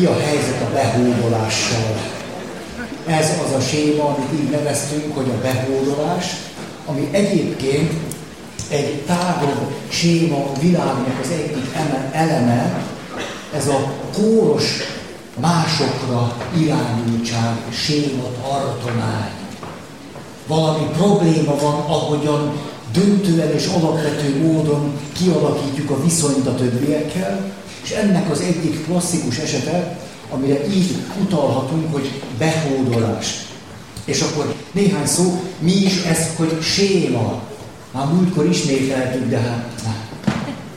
mi a helyzet a behódolással. Ez az a séma, amit így neveztünk, hogy a behódolás, ami egyébként egy tágabb séma világnak az egyik eleme, ez a kóros másokra irányultság, séma, tartomány. Valami probléma van, ahogyan döntően és alapvető módon kialakítjuk a viszonyt a többiekkel, és ennek az egyik klasszikus esete, amire így utalhatunk, hogy behódolás. És akkor néhány szó, mi is ez, hogy séma. Már múltkor ismételtük, de hát na,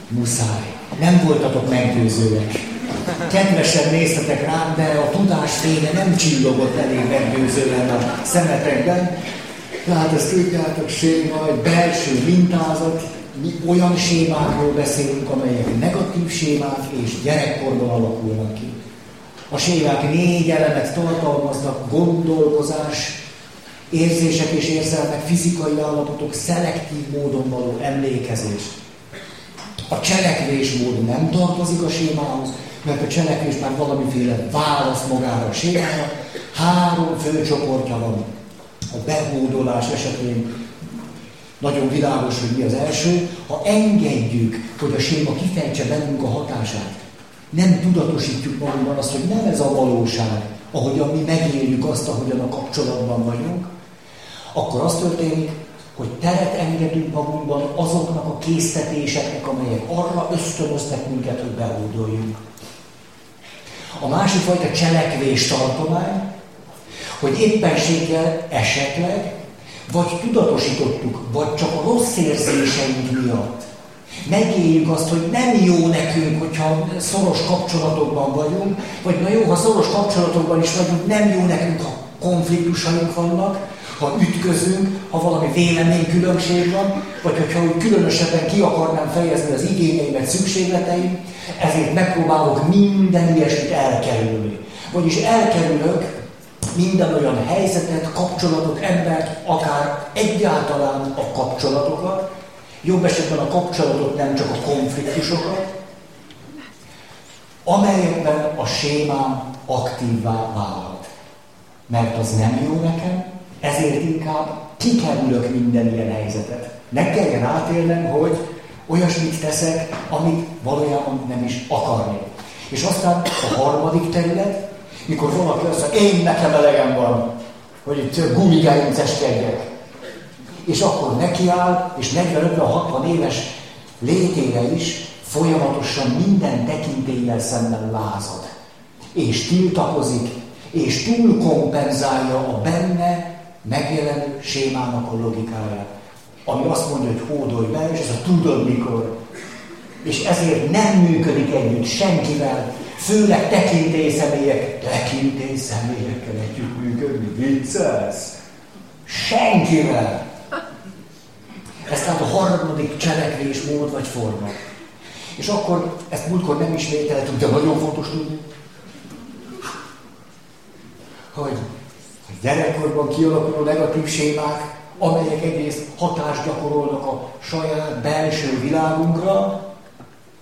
muszáj. Nem voltatok meggyőzőek. Kedvesen néztetek rám, de a tudás fénye nem csillogott elég meggyőzően a szemetekben. Tehát ezt tudjátok, séma, egy belső mintázat, mi olyan sémákról beszélünk, amelyek negatív sémák és gyerekkorban alakulnak ki. A sémák négy elemet tartalmaznak, gondolkozás, érzések és érzelmek, fizikai állapotok, szelektív módon való emlékezés. A cselekvésmód nem tartozik a sémához, mert a cselekvés már valamiféle válasz magára a sémára. Három fő csoportja van. A behódolás esetén nagyon világos, hogy mi az első. Ha engedjük, hogy a séma kifejtse bennünk a hatását, nem tudatosítjuk magunkban azt, hogy nem ez a valóság, ahogyan mi megéljük azt, ahogyan a kapcsolatban vagyunk, akkor az történik, hogy teret engedünk magunkban azoknak a késztetéseknek, amelyek arra ösztönöznek minket, hogy behódoljunk. A másik fajta cselekvés tartomány, hogy éppenséggel esetleg, vagy tudatosítottuk, vagy csak a rossz érzéseink miatt megéljük azt, hogy nem jó nekünk, hogyha szoros kapcsolatokban vagyunk, vagy na jó, ha szoros kapcsolatokban is vagyunk, nem jó nekünk, ha konfliktusaink vannak, ha ütközünk, ha valami véleménykülönbség van, vagy hogyha úgy különösebben ki akarnám fejezni az igényeimet, szükségleteim, ezért megpróbálok minden ilyesmit elkerülni. Vagyis elkerülök minden olyan helyzetet, kapcsolatot, embert, akár egyáltalán a kapcsolatokat, jobb esetben a kapcsolatot, nem csak a konfliktusokat, amelyekben a sémám aktívvá válhat. Mert az nem jó nekem, ezért inkább kikerülök minden ilyen helyzetet. Ne kelljen átélnem, hogy olyasmit teszek, amit valójában nem is akarnék. És aztán a harmadik terület, mikor valaki azt mondja, én nekem elegem van, hogy itt gumigerinceskedjek. És akkor nekiáll, és 45-60 éves létére is folyamatosan minden tekintélyel szemben lázad. És tiltakozik, és túlkompenzálja a benne megjelenő sémának a logikáját, ami azt mondja, hogy hódolj be, és ez a tudod mikor. És ezért nem működik együtt senkivel, főleg tekintély személyek, tekintély személyekkel együtt működni, viccelsz? Senkivel. Ez tehát a harmadik cselekvésmód vagy forma. És akkor ezt múltkor nem ismételtük, de nagyon fontos tudni, hogy gyerekkorban kialakuló negatív sémák, amelyek egyrészt hatást gyakorolnak a saját belső világunkra,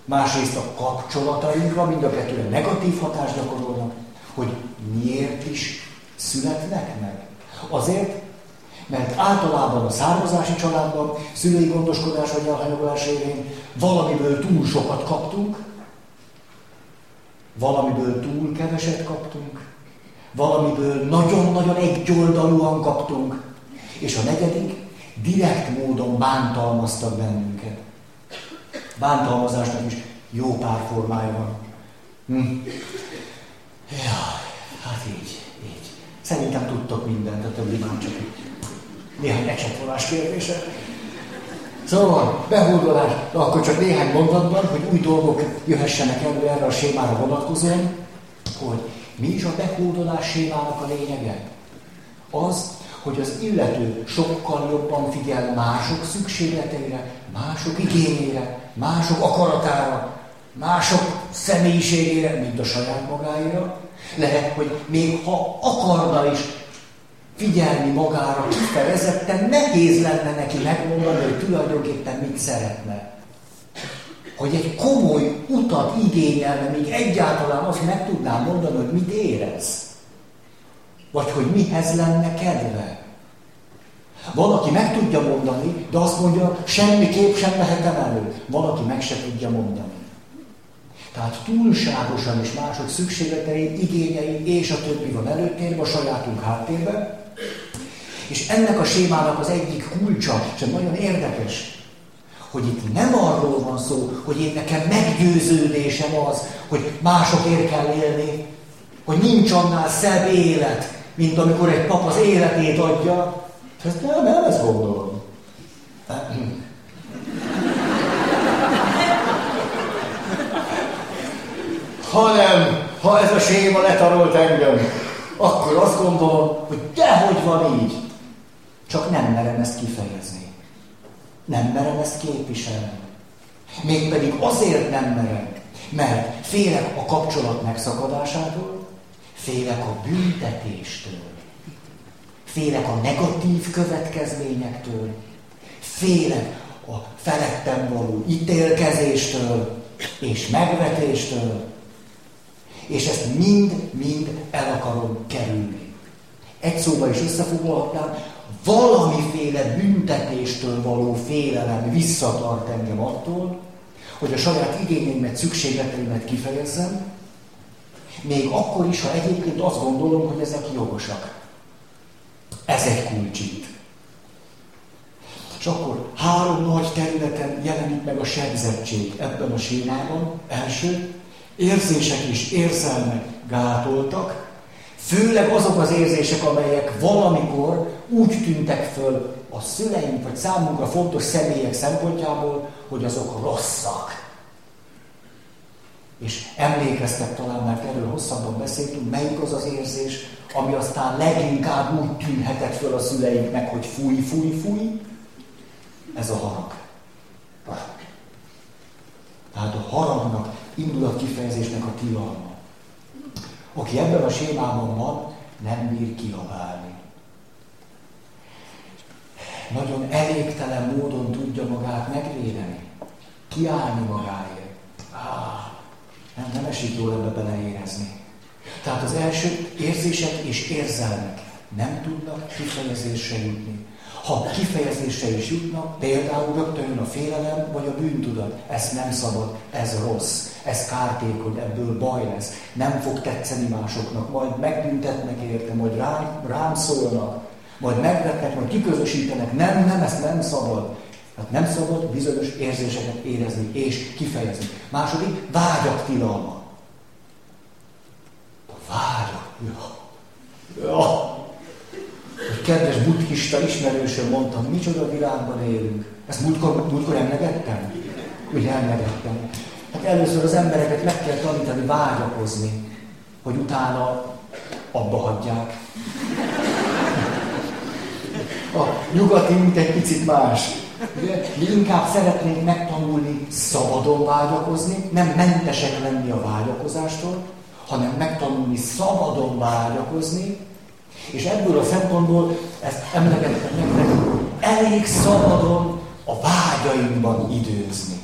másrészt a kapcsolatainkra, mind a kettőre negatív hatást gyakorolnak, hogy miért is születnek meg. Azért, mert általában a származási családban, szülői gondoskodás vagy elhanyagolás révén valamiből túl sokat kaptunk, valamiből túl keveset kaptunk, valamiből nagyon-nagyon egyoldalúan kaptunk, és a negyedik, direkt módon bántalmaztak bennünket. Bántalmazásnak is jó pár formája van. Hm. Ja, hát így, így. Szerintem tudtok mindent, a többi már csak néhány ecsetvolás kérdése. Szóval, behódolás, de akkor csak néhány mondatban, hogy új dolgok jöhessenek elő erre a sémára vonatkozóan, hogy mi is a bekódolás sémának a lényege? Az, hogy az illető sokkal jobban figyel mások szükségleteire, mások igényére, mások akaratára, mások személyiségére, mint a saját magáira. Lehet, hogy még ha akarna is figyelni magára kifejezetten, nehéz lenne neki megmondani, hogy tulajdonképpen mit szeretne. hogy egy komoly utat igényelne, még egyáltalán azt meg tudnám mondani, hogy mit érez. Vagy hogy mihez lenne kedve. Valaki meg tudja mondani, de azt mondja, semmiképp sem vehetem elő. Valaki meg se tudja mondani. Tehát túlságosan is mások szükségletei, igényei és a többi van előtérben, a sajátunk háttérben. És ennek a sémának az egyik kulcsa, és nagyon érdekes, hogy itt nem arról van szó, hogy én nekem meggyőződésem az, hogy másokért kell élni, hogy nincs annál szebb élet, mint amikor egy pap az életét adja. Ezt nem, nem ezt gondolom. hanem ha ez a séma letarolt engem, akkor azt gondolom, hogy dehogy van így. Csak nem merem ezt kifejezni. Nem merem ezt képviselni. Mégpedig azért nem merem, mert félek a kapcsolat megszakadásától, félek a büntetéstől, félek a negatív következményektől, félek a felettem való ítélkezéstől és megvetéstől, és ezt mind-mind el akarom kerülni. Egy szóba is összefoglalhatnám, valamiféle büntetéstől való félelem visszatart engem attól, hogy a saját igényeimet, szükségleteimet kifejezzem, még akkor is, ha egyébként azt gondolom, hogy ezek jogosak. Ez egy kulcsit. És akkor három nagy területen jelenik meg a sebzettség ebben a sémában. Első, érzések és érzelmek gátoltak, főleg azok az érzések, amelyek valamikor úgy tűntek föl a szüleink vagy számunkra fontos személyek szempontjából, hogy azok rosszak. És emlékeztek talán, mert erről hosszabban beszéltünk, melyik az az érzés, ami aztán leginkább úgy tűnhetett föl a szüleinknek, hogy fúj, fúj, fúj. Ez a harag. Tehát a haragnak indulat kifejezésnek a tilalma. Aki ebben a sémában van, nem bír kiabálni. Nagyon elégtelen módon tudja magát megvédeni, kiállni magáért. Ah, nem, nem esik jól ebbe beleérezni. Tehát az első érzések és érzelmek nem tudnak kifejezésre jutni. Ha kifejezésre is jutnak, például rögtön jön a félelem vagy a bűntudat. Ez nem szabad, ez rossz, ez kártékony, ebből baj lesz. Nem fog tetszeni másoknak, majd megbüntetnek érte, majd rám, rám szólnak, majd megvetnek, majd kiközösítenek. Nem, nem, ezt nem szabad. Hát nem szabad bizonyos érzéseket érezni és kifejezni. Második, vágyak tilalma. Vágyak. Ja. Ja egy kedves buddhista ismerősöm mondta, micsoda világban élünk. Ezt múltkor, múltkor emlegettem? Ugye emlegettem. Hát először az embereket meg kell tanítani vágyakozni, hogy utána abba hagyják. A nyugati mint egy picit más. Ugye? Mi inkább szeretnénk megtanulni szabadon vágyakozni, nem mentesek lenni a vágyakozástól, hanem megtanulni szabadon vágyakozni, és ebből a szempontból ezt emlegettem nektek, elég szabadon a vágyainkban időzni.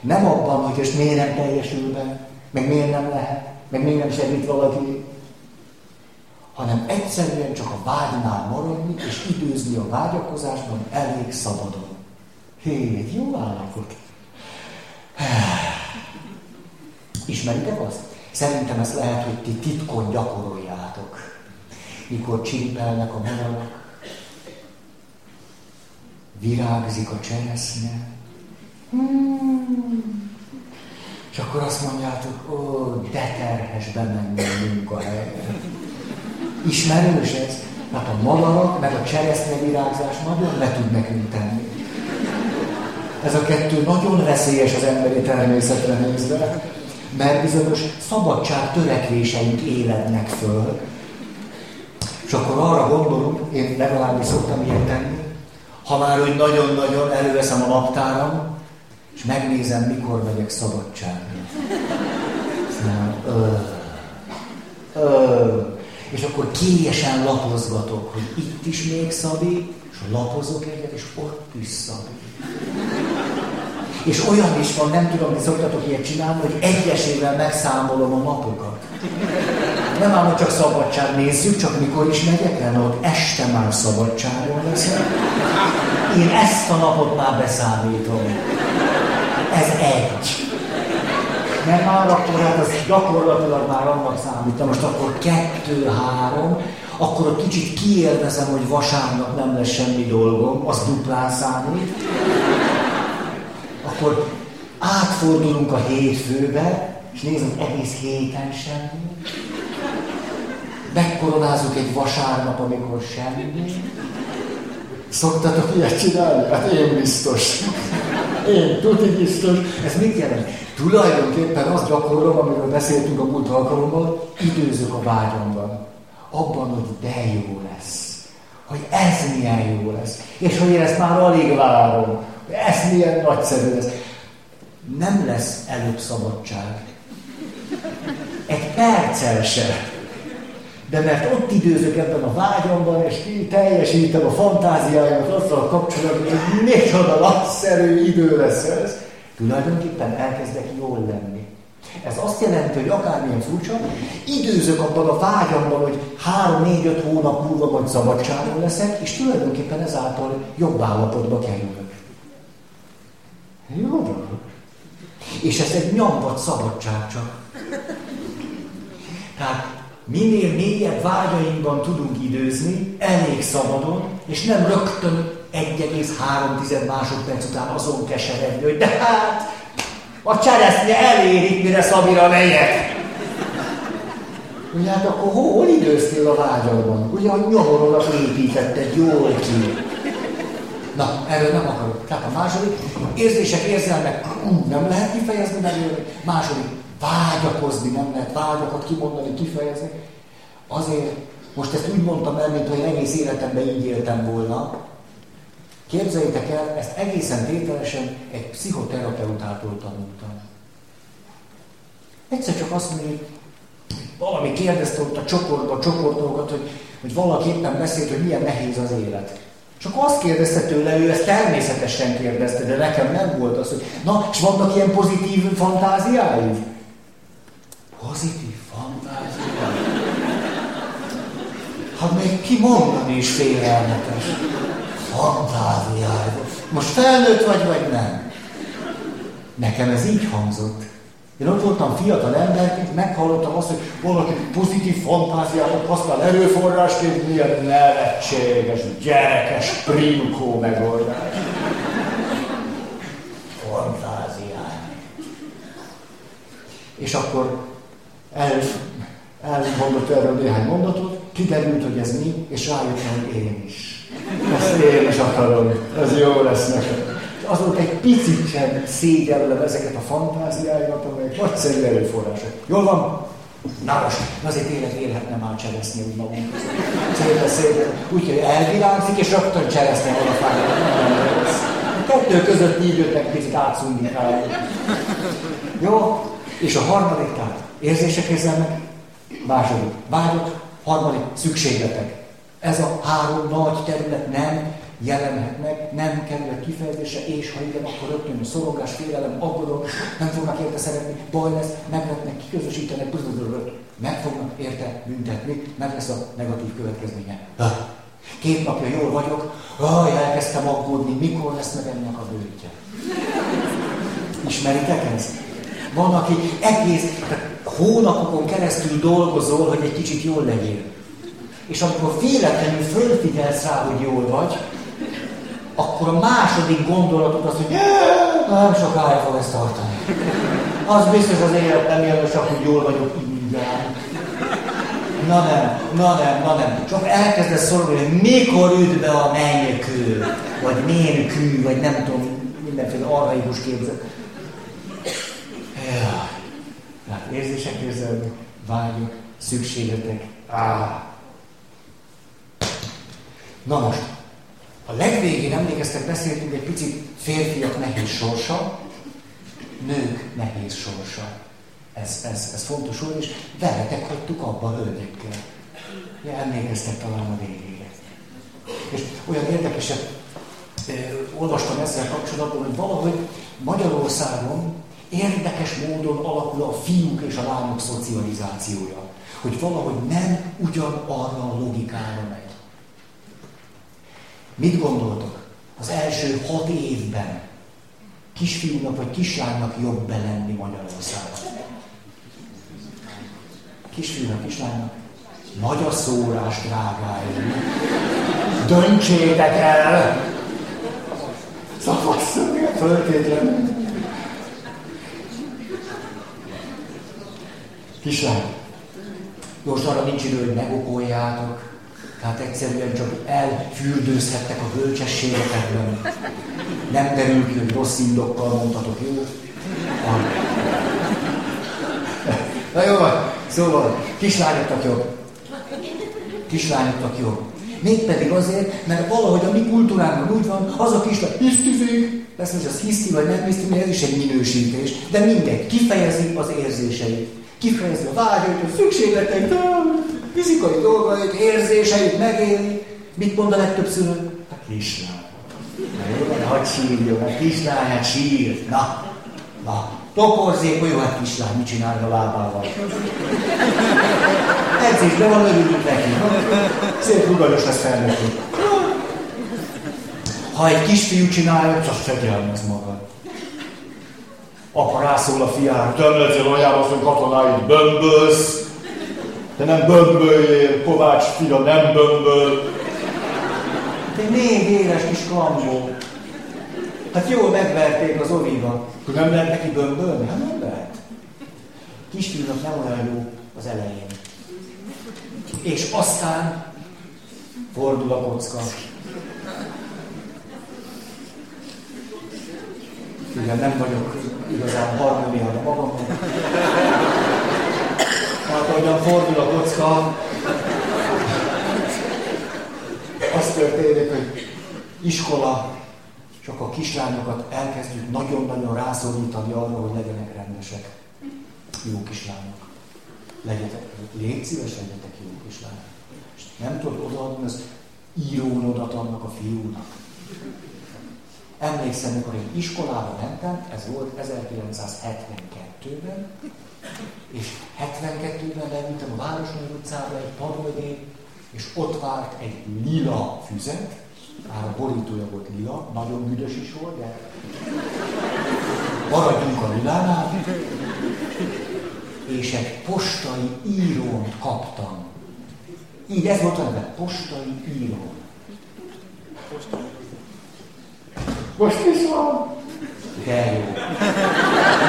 Nem abban, hogy és miért nem teljesül be, meg miért nem lehet, meg miért nem segít valaki, hanem egyszerűen csak a vágynál maradni, és időzni a vágyakozásban elég szabadon. Hé, jó állapot. Ismeritek azt? Szerintem ezt lehet, hogy ti titkon gyakoroljátok mikor csiripelnek a madarak, virágzik a cseresznye. Hmm. És akkor azt mondjátok, ó, de terhes bemenni a munkahelyre. Ismerős ez? Hát a madarak meg a cseresznye virágzás nagyon le tud nekünk tenni. Ez a kettő nagyon veszélyes az emberi természetre nézve, mert bizonyos szabadság törekvéseink élednek föl, és akkor arra gondolunk, én legalábbis szoktam ilyet tenni, ha már úgy nagyon-nagyon előveszem a naptáram, és megnézem, mikor megyek szabadságra. És akkor kényesen lapozgatok, hogy itt is még Szabi, és lapozok egyet, és ott is Szabi. És olyan is van, nem tudom, hogy szoktatok ilyet csinálni, hogy egyesével megszámolom a napokat. Nem ám, hogy csak szabadság nézzük, csak mikor is megyek el, ott este már szabadságon leszek. Én ezt a napot már beszámítom. Ez egy. Mert már akkor hát az gyakorlatilag már annak számít. Most akkor kettő, három, akkor ott kicsit kiélvezem, hogy vasárnap nem lesz semmi dolgom, az duplán számít. Akkor átfordulunk a hétfőbe, és nézem, egész héten semmi. Megkoronázunk egy vasárnap, amikor semmi. Szoktatok ilyet csinálni? Hát én biztos. Én tuti biztos. Ez mit jelent? Tulajdonképpen azt gyakorlom, amiről beszéltünk a múlt alkalommal, időzök a vágyamban. Abban, hogy de jó lesz. Hogy ez milyen jó lesz. És hogy én ezt már alig várom. Ez milyen nagyszerű lesz. Nem lesz előbb szabadság. Egy perccel se. De mert ott időzök ebben a vágyamban, és teljesítem a fantáziáimat azzal kapcsolatban, hogy micsoda nagyszerű idő lesz ez, tulajdonképpen elkezdek jól lenni. Ez azt jelenti, hogy akármilyen furcsa, időzök abban a vágyamban, hogy három-négy-öt hónap múlva majd szabadságon leszek, és tulajdonképpen ezáltal jobb állapotba kerülök. Jó dolog. És ez egy nyomvat szabadság csak. Tehát minél mélyebb vágyainkban tudunk időzni, elég szabadon, és nem rögtön 1,3 másodperc után azon keseredni, hogy de hát a cseresznye elérik, mire Szabira megyek. Ugye hát akkor hol, időztél a vágyadban? Ugye a nyomorodat építetted jól ki. Na, erről nem akarok. Tehát a második, érzések, érzelmek nem lehet kifejezni belőle. Második, vágyakozni nem lehet, vágyakat kimondani, kifejezni. Azért, most ezt úgy mondtam el, mint hogy egész életemben így éltem volna. Képzeljétek el, ezt egészen tételesen egy pszichoterapeutától tanultam. Egyszer csak azt mondja, valami kérdezte ott a csoportban, csoportokat, hogy, hogy valaki éppen beszélt, hogy milyen nehéz az élet. Csak azt kérdezte tőle, ő ezt természetesen kérdezte, de nekem nem volt az, hogy na, és vannak ilyen pozitív fantáziáid? Pozitív fantáziáid? Hát még kimondani is félelmetes. Fantáziáid. Most felnőtt vagy, vagy nem? Nekem ez így hangzott. Én ott voltam fiatal emberként, meghallottam azt, hogy valaki pozitív fantáziákat használ erőforrásként, milyen nevetséges, gyerekes, primkó megoldás. Fantáziák. És akkor el, elmondott erről néhány mondatot, kiderült, hogy ez mi, és rájöttem, hogy én is. Ezt én is akarom, ez jó lesz nekem azóta egy picit sem szégyellem ezeket a fantáziáimat, amelyek nagyszerű erőforrások. Jól van? Na most, azért tényleg élhetne már cseresznye úgy magunk Szépen, szépen. Úgy, hogy elvirágzik, és rögtön cseresznye van a fájában. A kettő között így jöttek picit átszundikálni. Jó? És a harmadik, tehát érzések, érzelmek, második vágyok, harmadik szükségletek. Ez a három nagy terület nem jelenhet meg, nem kerül kifejezése, és ha igen, akkor rögtön a szorongás, félelem, aggodalom, nem fognak érte szeretni, baj lesz, megvetnek, kiközösítenek, meg fognak érte büntetni, meg lesz a negatív következménye. Két napja jól vagyok, aj, elkezdtem aggódni, mikor lesz meg ennek a bőtje. Ismeritek ezt? Van, aki egész hónapokon keresztül dolgozol, hogy egy kicsit jól legyél. És amikor véletlenül fölfigyelsz rá, hogy jól vagy, akkor a második gondolatot az, hogy nem sokáig fog ezt tartani. Az biztos az élet nem jön, csak hogy jól vagyok mindjárt. Na nem, na nem, na nem. Csak elkezdesz szorulni, hogy mikor üt be a mennykő, vagy ménkű, vagy nem tudom, mindenféle arhaikus képzet. Tehát érzések, érzelmek, vágyok, szükségletek. Á. Na most, a legvégén emlékeztek, beszéltünk egy picit férfiak nehéz sorsa, nők nehéz sorsa. Ez, ez, ez fontos volt, és veletek hagytuk abba a hölgyekkel. Ja, emlékeztek talán a végére. És olyan érdekes, olvastam ezzel kapcsolatban, hogy valahogy Magyarországon érdekes módon alakul a fiúk és a lányok szocializációja. Hogy valahogy nem ugyanarra a logikára megy. Mit gondoltok? Az első hat évben kisfiúnak vagy kislánynak jobb belenni Magyarországon? Kisfiúnak, kislánynak? Nagy a szórás, drágáim. Döntsétek el! Szavasszunk, föltétlenül. Kislány, most arra nincs idő, hogy megokoljátok. Tehát egyszerűen csak elfürdőzhettek a bölcsességekben. Nem derül ki, hogy rossz indokkal mondhatok, jó? Na jó szóval kislányoknak jobb. Kislányoknak jobb. Mégpedig azért, mert valahogy a mi kultúránkban úgy van, az a kislány hisztizik, lesz most az hiszti vagy nem hiszti, ez is egy minősítés, de mindegy, kifejezi az érzéseit. Kifejezi a vágyait, a szükségleteit, fizikai dolgait, érzéseit megéli. Mit mond a legtöbb szülő? A kislány. Na jó, sírjon, a kislány, hát sír. Na, na, toporzék, jó, hát kislány, mit csinál a lábával? Edzésben van, örülünk neki. Szép ruganyos lesz felnőtt. Ha egy kisfiú csinálja, csak fegyelmez magad. Apa rászól a fiára, legyél anyába, hogy katonáid bömbölsz. Te nem bömböljél, Kovács fia nem bömböl. Te négy éves kis klambó. Hát jól megverték az oviba. Hogy nem lehet neki bömbölni? Hát nem lehet. Kisfiúnak nem olyan jó az elején. És aztán fordul a kocka. Igen, nem vagyok igazán harmóniában magamban. Hát ahogyan fordul a kocka, az történik, hogy iskola, csak a kislányokat elkezdjük nagyon-nagyon rászorítani arra, hogy legyenek rendesek. Jó kislányok. Legyetek, légy szíves, legyetek jó kislányok. És nem tudod odaadni az írónodat annak a fiúnak. Emlékszem, amikor én iskolába mentem, ez volt 1972-ben, és 72-ben leültem a Városnai utcába egy padlódén, és ott várt egy lila füzet, már a borítója volt lila, nagyon büdös is volt, de maradjunk a lilánál, és egy postai írót kaptam. Így ez volt a postai író. Most is van. De jó.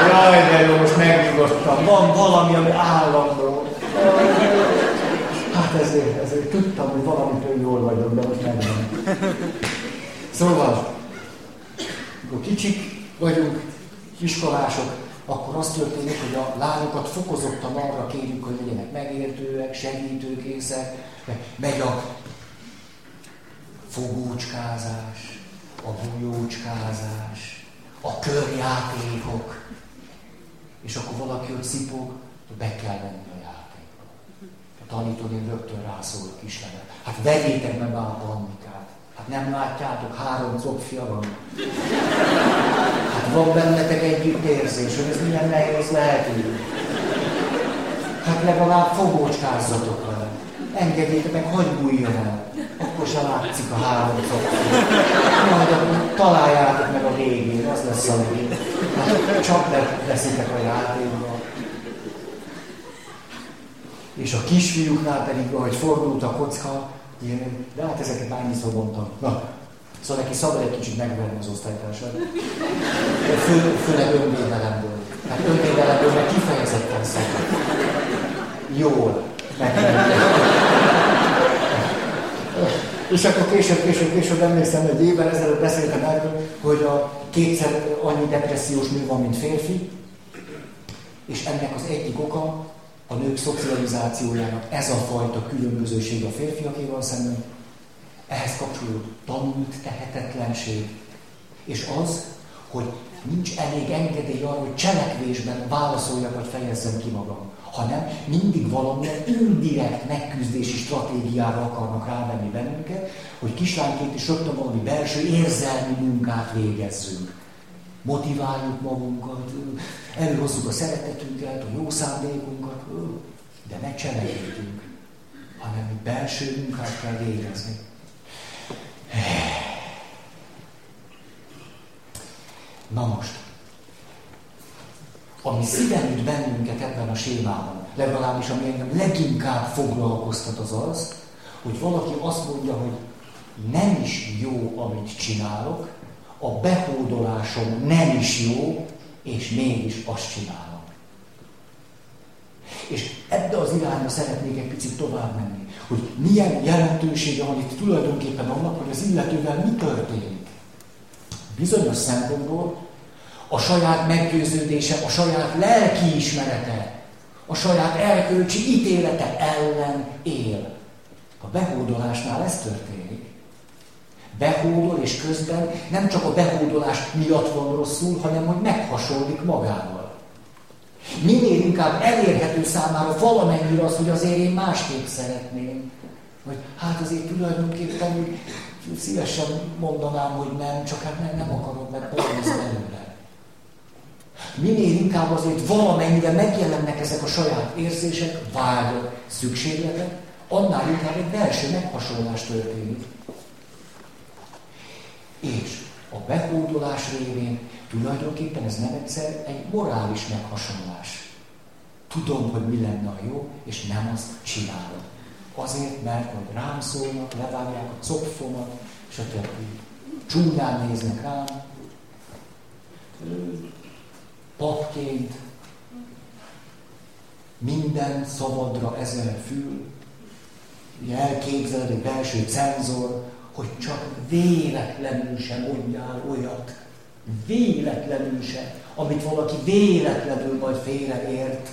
Jaj, de jó, most megnyugodtam. Van valami, ami állandó. Hát ezért, ezért tudtam, hogy valamitől jól vagyok, de most nem van. Szóval, amikor kicsik vagyunk, iskolások, akkor az történik, hogy a lányokat fokozottan arra kérjük, hogy legyenek megértőek, segítőkészek, megy a fogócskázás, a bujócskázás, a körjátékok, és akkor valaki ott szipog, be kell venni a játékba. A tanítónél rögtön rászól a kislemet. Hát vegyétek meg már a pannikát. Hát nem látjátok, három copfia van. Hát van bennetek együtt érzés, hogy ez milyen nehéz lehet így. Hát legalább fogócskázzatok vele. Engedjétek meg, hogy bújjon el. Se látszik a három akkor találjátok meg a végén, az lesz a végén. Hát csak veszitek a játékba. És a kisfiúknál pedig, ahogy fordult a kocka, ilyen, de hát ezeket annyiszor mondtam. Na, szóval neki szabad egy kicsit megverni az osztálytársat. Fő, főleg önvédelemből. Tehát önvédelemből meg kifejezetten szabad. Jól. És akkor később, később, később emlékszem, hogy évvel ezelőtt beszéltem erről, hogy a kétszer annyi depressziós nő van, mint férfi, és ennek az egyik oka a nők szocializációjának. Ez a fajta különbözőség a férfiakéval szemben, ehhez kapcsolódó tanult tehetetlenség, és az, hogy nincs elég engedély arra, hogy cselekvésben válaszoljak vagy fejezzem ki magam, hanem mindig valamilyen indirekt megküzdési stratégiára akarnak rávenni bennünket, hogy kislányként is rögtön valami belső érzelmi munkát végezzünk. Motiváljuk magunkat, előhozzuk a szeretetünket, a jó szándékunkat, de ne cselekedjünk, hanem belső munkát kell végezni. Na most, ami szíven üt bennünket ebben a sémában, legalábbis ami engem leginkább foglalkoztat az az, hogy valaki azt mondja, hogy nem is jó, amit csinálok, a behódolásom nem is jó, és mégis azt csinálom. És ebbe az irányba szeretnék egy picit tovább menni, hogy milyen jelentősége van itt tulajdonképpen annak, hogy az illetővel mi történik. Bizonyos szempontból a saját meggyőződése, a saját lelki ismerete, a saját erkölcsi ítélete ellen él. A behódolásnál ez történik. Behódol, és közben nem csak a behódolás miatt van rosszul, hanem hogy meghasonlik magával. Minél inkább elérhető számára valamennyire az, hogy azért én másképp szeretném. Vagy hát azért tulajdonképpen szívesen mondanám, hogy nem, csak hát nem, nem akarok, mert belőle. Minél inkább azért valamennyire megjelennek ezek a saját érzések, vágyak, szükségletek, annál inkább egy belső meghasonlás történik. És a behódolás révén tulajdonképpen ez nem egyszer egy morális meghasonlás. Tudom, hogy mi lenne a jó, és nem azt csinálom. Azért, mert majd rám szólnak, levágják a copfomat, többi. Csúnyán néznek rám, papként, minden szabadra ezer fül, ugye elképzeled egy belső cenzor, hogy csak véletlenül sem mondjál olyat, véletlenül sem, amit valaki véletlenül majd félreért.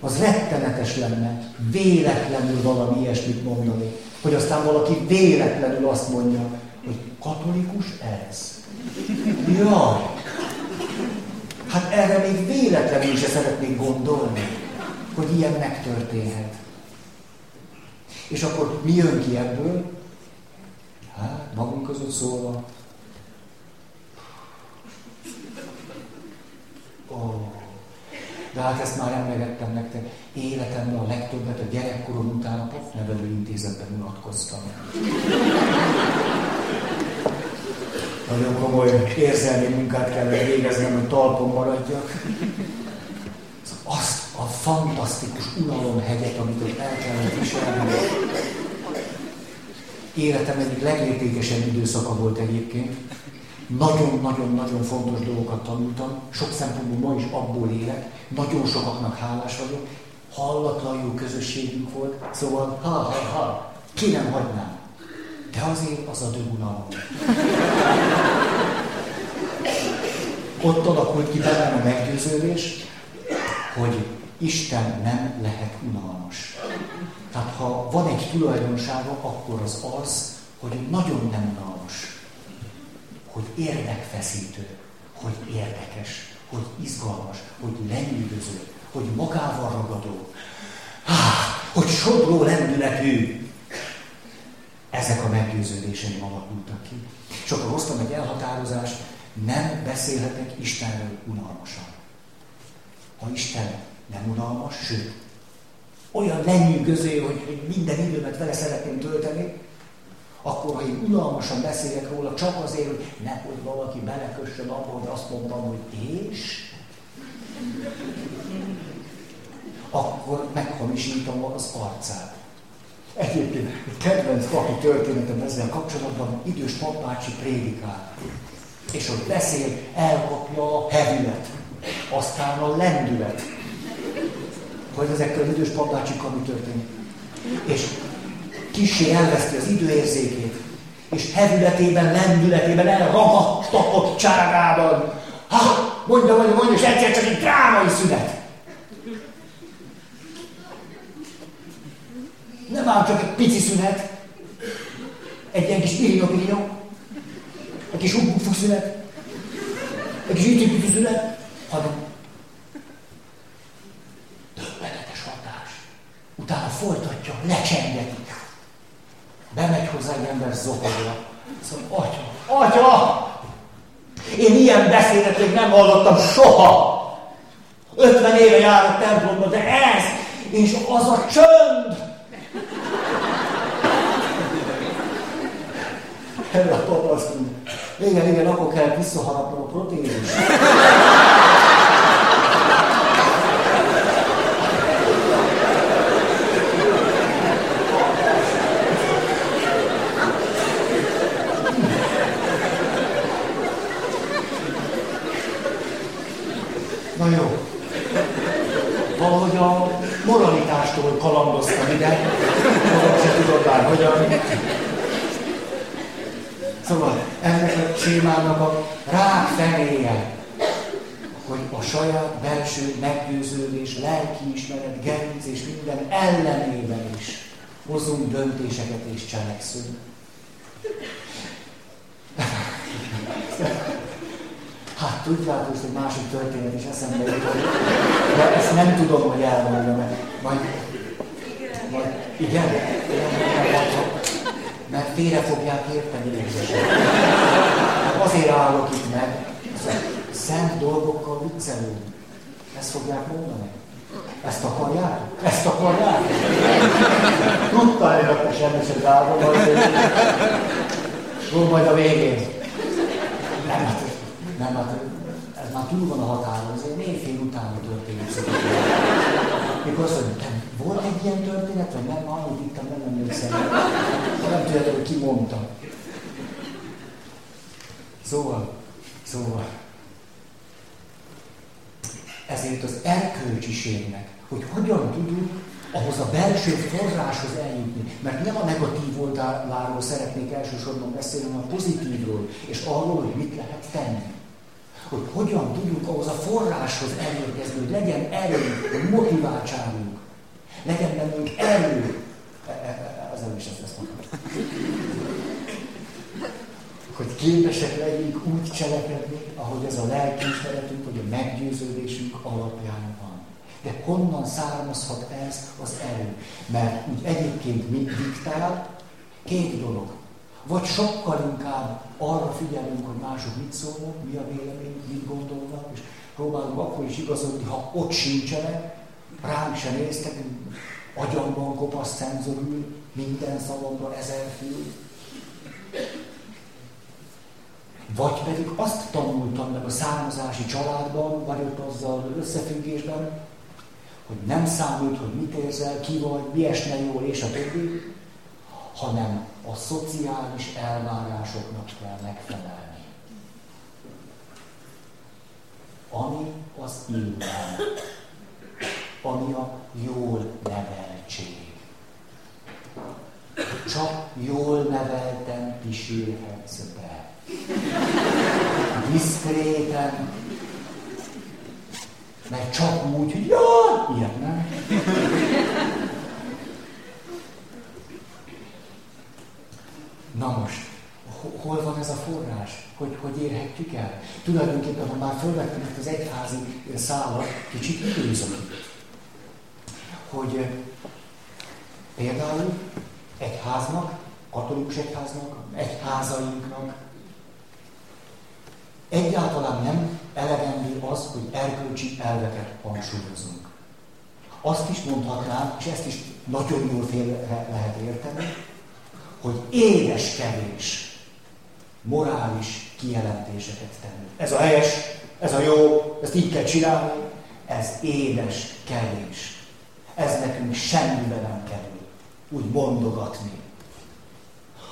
Az rettenetes lenne véletlenül valami ilyesmit mondani, hogy aztán valaki véletlenül azt mondja, hogy katolikus ez. Jaj! Hát erre még véletlenül se szeretnék gondolni, hogy ilyen megtörténhet. És akkor mi jön ki ebből? Hát, magunk között szólva. Oh. De hát ezt már emlegettem nektek. Életemben a legtöbbet a gyerekkorom után a papnevelő intézetben unatkoztam nagyon komoly érzelmi munkát kellett végeznem, hogy talpon maradjak. Azt a fantasztikus unalomhegyet, amit ott el kellett viselni. Életem egyik legértékesebb időszaka volt egyébként. Nagyon-nagyon-nagyon fontos dolgokat tanultam. Sok szempontból ma is abból élek. Nagyon sokaknak hálás vagyok. Hallatlan jó közösségünk volt. Szóval, ha, ha, ha, ki nem hagynám. De azért az a dögunalom. Ott alakult ki bennem a meggyőződés, hogy Isten nem lehet unalmas. Tehát ha van egy tulajdonsága, akkor az az, hogy nagyon nem unalmas. Hogy érdekfeszítő, hogy érdekes, hogy izgalmas, hogy lenyűgöző, hogy magával ragadó, hogy sodró lendületű, ezek a meggyőződéseim alakultak ki. És akkor hoztam egy elhatározást, nem beszélhetek Istenről unalmasan. Ha Isten nem unalmas, sőt, olyan lenyűgöző, hogy, minden időmet vele szeretném tölteni, akkor ha én unalmasan beszélek róla, csak azért, hogy nehogy valaki belekössön abba, hogy azt mondtam, hogy és, akkor meghamisítom az arcát. Egyébként egy kedvenc papi történetem ezzel kapcsolatban, idős papácsi prédikál. És hogy beszél, elkapja a hevület, aztán a lendület. Hogy ezekkel az idős papácsikkal mi történik. És kissé elveszti az időérzékét, és hevületében, lendületében, elragadtatottságában. Ha, mondja, mondja, mondja, és egyszer csak egy drámai szünet. Nem ám csak egy pici szünet, egy ilyen kis irinyó egy kis ugbufu szünet, egy kis ütiputu szünet, hanem döbbenetes hatás. Utána folytatja, lecsengeti. Bemegy hozzá egy ember zokogva. Szóval, atya, atya! Én ilyen beszédet még nem hallottam soha! 50 éve járok templomba, de ez, és az a csönd! Erre a tapasztunk. Igen, igen, akkor kell visszaharapnom a protézis. Na jó. Valahogy a moralitástól kalandoztam ide, magam se tudod már hogyan. Szóval ennek a sémának a fenéje, hogy a saját belső meggyőződés, lelkiismeret, gerinc és minden ellenében is hozunk döntéseket és cselekszünk. Hát tudjátok, hogy másik történet is eszembe jutott, de ezt nem tudom, hogy elmondjam, mert majd, majd igen, igen, mert félre fogják érteni érzéseket. Hát azért állok itt meg, szent dolgokkal viccelünk. Ezt fogják mondani? Ezt akarják? Ezt akarják? Hogy a semmiset állom, majd, majd a végén. Nem, hát, nem, hát ez már túl van a határon, ez egy négy utána történik. Mikor azt mondja, volt egy ilyen történet, vagy nem, amit itt nem emlékszem. Nem tudjátok, hogy ki mondta. Szóval, szóval, ezért az erkölcsiségnek, hogy hogyan tudunk ahhoz a belső forráshoz eljutni. Mert nem a negatív oldaláról szeretnék elsősorban beszélni, hanem a pozitívról, és arról, hogy mit lehet tenni hogy hogyan tudjuk ahhoz a forráshoz elérkezni, hogy legyen erő, hogy motiváltságunk, legyen bennünk erő. E, e, e, nem is ezt, ezt. Hogy képesek legyünk úgy cselekedni, ahogy ez a lelkiismeretünk, vagy a meggyőződésünk alapján van. De honnan származhat ez az erő? Mert úgy egyébként mit diktál? Két dolog. Vagy sokkal inkább arra figyelünk, hogy mások mit szólnak, mi a véleményük, mit gondolnak, és próbálunk akkor is igazodni, ha ott sincsenek, ránk sem néztek, agyamban kopasz cenzorül, minden szavamra ezer fül. Vagy pedig azt tanultam meg a származási családban, vagy ott azzal összefüggésben, hogy nem számít, hogy mit érzel, ki vagy, mi esne jól, és a többi, hanem a szociális elvárásoknak kell megfelelni. Ami az illetlen, ami a jól neveltség. Csak jól nevelten kísérhetsz be. Diszkréten, mert csak úgy, hogy jaj, ilyet nem. Na most, hol van ez a forrás? Hogy, hogy érhetjük el? Tulajdonképpen, ha már felvettem ezt az egyházi szállat, kicsit időzök itt. Hogy például egyháznak, katolikus egyháznak, egyházainknak egyáltalán nem elegendő az, hogy erkölcsi elveket hangsúlyozunk. Azt is mondhatnám, és ezt is nagyon jól fél lehet érteni, hogy édes kevés morális kijelentéseket tenni. Ez a helyes, ez a jó, ezt így kell csinálni, ez édes kevés. Ez nekünk semmibe nem kerül. Úgy mondogatni.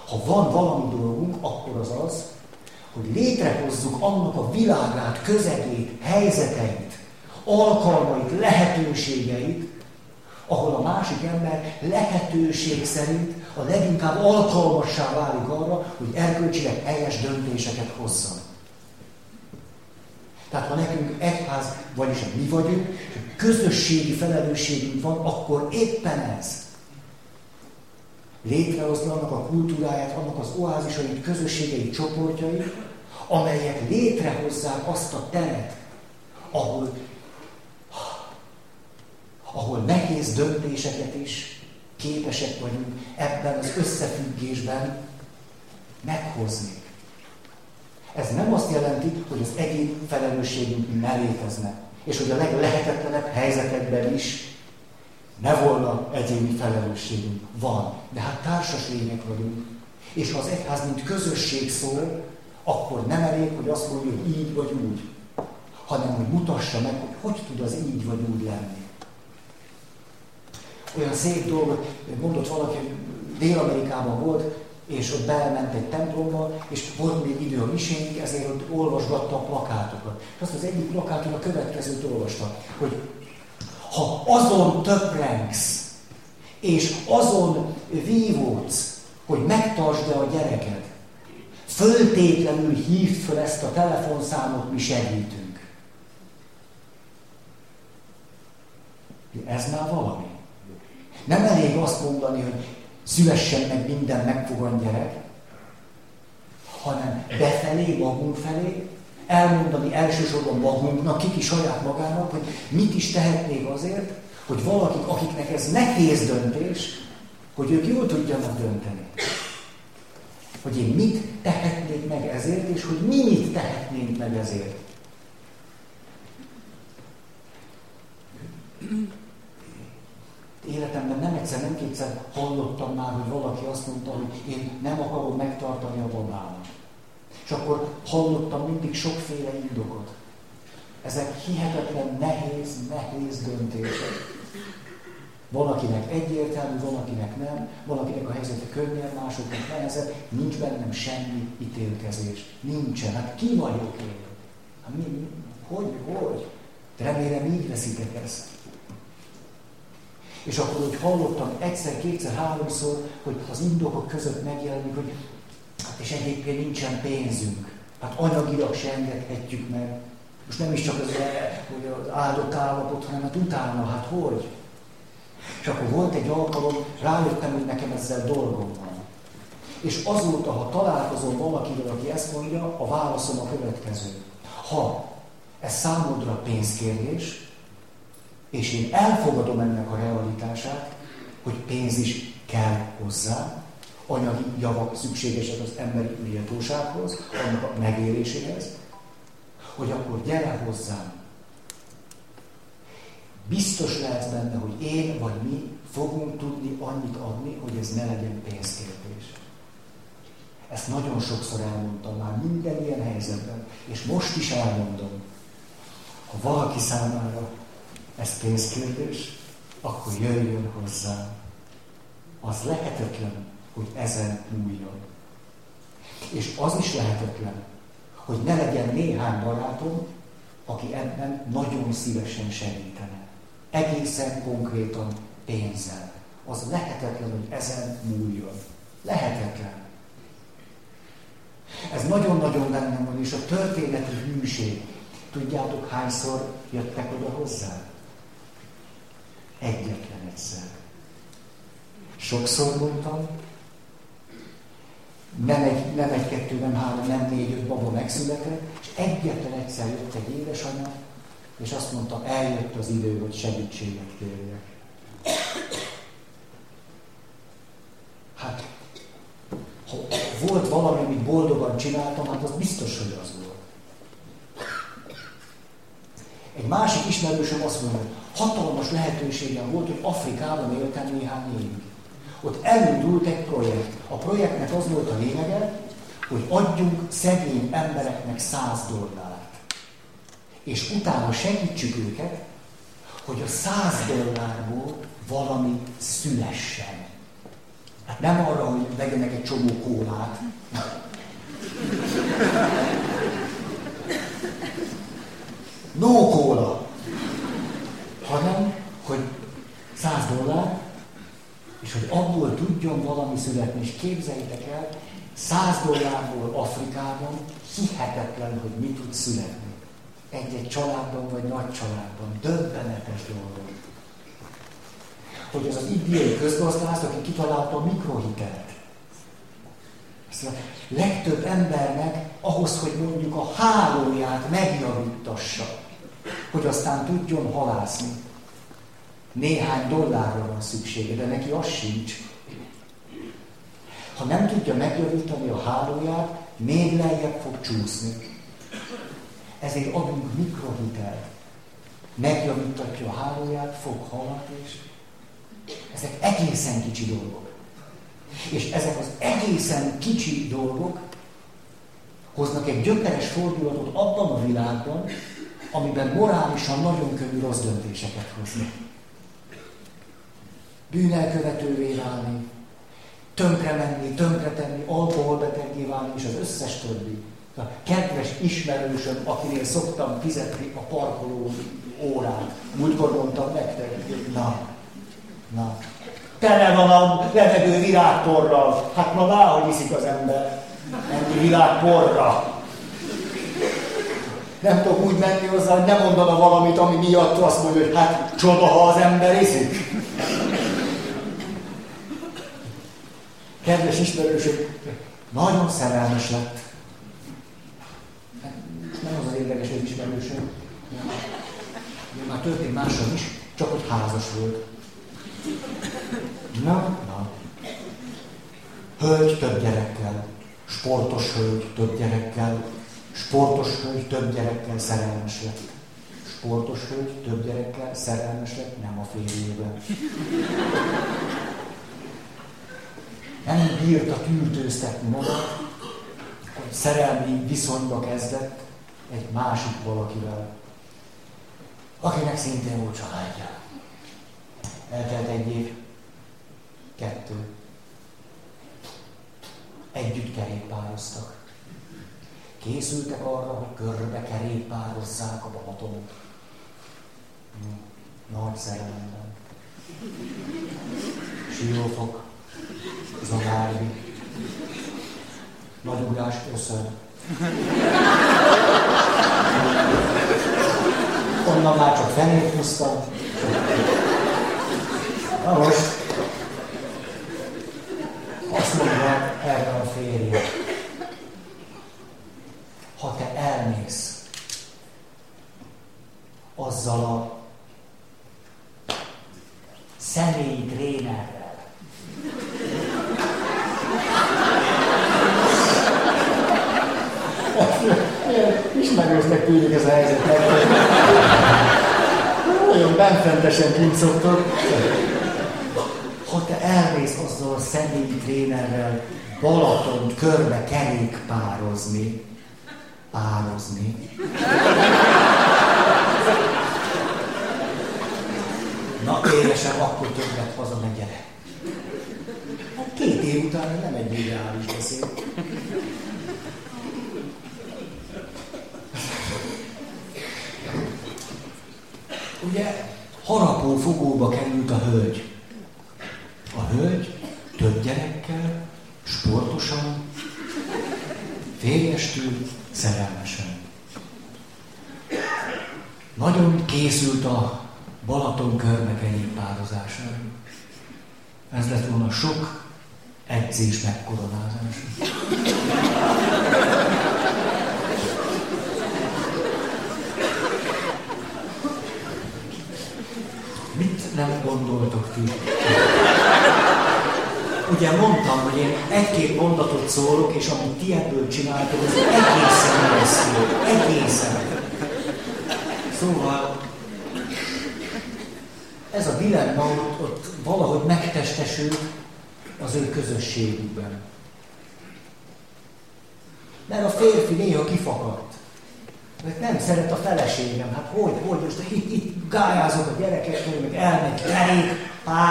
Ha van valami dolgunk, akkor az az, hogy létrehozzuk annak a világát, közegét, helyzeteit, alkalmait, lehetőségeit, ahol a másik ember lehetőség szerint a leginkább alkalmassá válik arra, hogy erkölcsileg helyes döntéseket hozzon. Tehát ha nekünk egyház, vagyis mi vagyunk, és közösségi felelősségünk van, akkor éppen ez. Létrehozni annak a kultúráját, annak az oázisait, közösségei, csoportjait, amelyek létrehozzák azt a teret, ahol, ahol nehéz döntéseket is képesek vagyunk ebben az összefüggésben meghozni. Ez nem azt jelenti, hogy az egyén felelősségünk ne létezne, és hogy a leglehetetlenebb helyzetekben is ne volna egyéni felelősségünk. Van, de hát társas lények vagyunk. És az egyház mint közösség szól, akkor nem elég, hogy azt mondja, hogy így vagy úgy, hanem hogy mutassa meg, hogy hogy tud az így vagy úgy lenni. Olyan szép dolgot mondott valaki, hogy Dél-Amerikában volt, és ott belement egy templomba, és volt még idő a misénk, ezért ott olvasgatta a plakátokat. És azt az egyik plakáton a következőt olvasta, hogy ha azon töprengsz, és azon vívódsz, hogy megtartsd a gyereked, föltétlenül hívd föl ezt a telefonszámot, mi segítünk. Ez már valami. Nem elég azt mondani, hogy szülessen meg minden megfogant gyerek, hanem befelé, magunk felé, elmondani elsősorban magunknak, kiki saját magának, hogy mit is tehetnék azért, hogy valakik, akiknek ez nehéz döntés, hogy ők jól tudjanak dönteni. Hogy én mit tehetnék meg ezért, és hogy mi mit tehetnénk meg ezért. Életemben nem egyszer, nem kétszer hallottam már, hogy valaki azt mondta, hogy én nem akarom megtartani a babámat. És akkor hallottam mindig sokféle indokot. Ezek hihetetlen nehéz, nehéz döntések. Van, akinek egyértelmű, van, akinek nem, van, akinek a helyzete könnyebb, másoknak nehezebb, nincs bennem semmi ítélkezés. Nincsen. Hát ki vagyok én? Hát mi, mi? Hogy, hogy? De remélem így veszitek ezt. És akkor, hogy hallottam egyszer, kétszer, háromszor, hogy az indokok között megjelenik, hogy hát és egyébként nincsen pénzünk. Hát anyagilag se engedhetjük meg. Most nem is csak az, hogy az áldott állapot, hanem hát utána, hát hogy? És akkor volt egy alkalom, rájöttem, hogy nekem ezzel dolgom van. És azóta, ha találkozom valakivel, aki ezt mondja, a válaszom a következő. Ha ez számodra pénzkérdés, és én elfogadom ennek a realitását, hogy pénz is kell hozzá, anyagi javak szükségesek az emberi méltósághoz, annak a megéléséhez, hogy akkor gyere hozzám. Biztos lehetsz benne, hogy én vagy mi fogunk tudni annyit adni, hogy ez ne legyen pénzkérdés. Ezt nagyon sokszor elmondtam már minden ilyen helyzetben, és most is elmondom. Ha valaki számára ez pénzkérdés, akkor jöjjön hozzá. Az lehetetlen, hogy ezen múljon. És az is lehetetlen, hogy ne legyen néhány barátom, aki ebben nagyon szívesen segítene. Egészen konkrétan pénzzel. Az lehetetlen, hogy ezen múljon. Lehetetlen. Ez nagyon-nagyon bennem van, és a történeti hűség. Tudjátok, hányszor jöttek oda hozzá? Egyetlen egyszer. Sokszor mondtam, nem egy, nem egy, kettő, nem három, nem négy, öt baba megszületett, és egyetlen egyszer jött egy édesanyja, és azt mondta, eljött az idő, hogy segítséget kérjek. Hát, ha volt valami, amit boldogan csináltam, hát az biztos, hogy az volt. Egy másik ismerősöm azt mondja, hogy hatalmas lehetőségem volt, hogy Afrikában éltem néhány évig. Ott elindult egy projekt. A projektnek az volt a lényege, hogy adjunk szegény embereknek 100 dollárt. És utána segítsük őket, hogy a 100 dollárból valami szülessen. Hát nem arra, hogy vegyenek egy csomó kólát. No kóla. Hanem, hogy 100 dollár, és hogy abból tudjon valami születni. És képzeljétek el, 100 dollárból Afrikában hihetetlen, hogy mi tud születni. Egy-egy családban vagy nagy családban. Döbbenetes dolgok. Hogy az az indiai közgazdász, aki kitalálta a mikrohitelt. Ezt a legtöbb embernek, ahhoz, hogy mondjuk a hálóját megjavítassa, hogy aztán tudjon halászni. Néhány dollárra van szüksége, de neki az sincs. Ha nem tudja megjavítani a hálóját, még lejjebb fog csúszni. Ezért adunk mikrohitelt. Megjavítatja a hálóját, fog haladni, és ezek egészen kicsi dolgok. És ezek az egészen kicsi dolgok hoznak egy gyökeres fordulatot abban a világban, amiben morálisan nagyon könnyű rossz döntéseket hozni. Bűnelkövetővé válni, tönkre menni, tönkre tenni, alkoholbeteggé válni, és az összes többi. A kedves ismerősöm, akinél szoktam fizetni a parkoló órát. Múltkor mondtam nektek, na, na, tele van a levegő virágporral. Hát ma láhogy iszik az ember. Menni virágporra. Nem tudok úgy menni hozzá, hogy ne mondana valamit, ami miatt azt mondja, hogy hát csoda, ha az ember iszik. Kedves ismerősök, nagyon szerelmes lett. Nem az az érdekes, hogy ismerősöm. Már történt máshol is, csak hogy házas volt. Na, na. Hölgy több gyerekkel, sportos hölgy több gyerekkel, sportos hölgy több gyerekkel szerelmes lett. Sportos hölgy több gyerekkel szerelmes lett, nem a férjével. Nem bírta tűrtőztetni magát, szerelmi viszonyba kezdett egy másik valakivel, akinek szintén volt családja. Eltelt egy év, kettő. Együtt kerékpároztak. Készültek arra, hogy körbe kerékpározzák a Balatonot. Nagy szerelemben. Siófok, Zagárvi, Nagy ugrás köszön. Onnan már csak fenét húztam. Na most,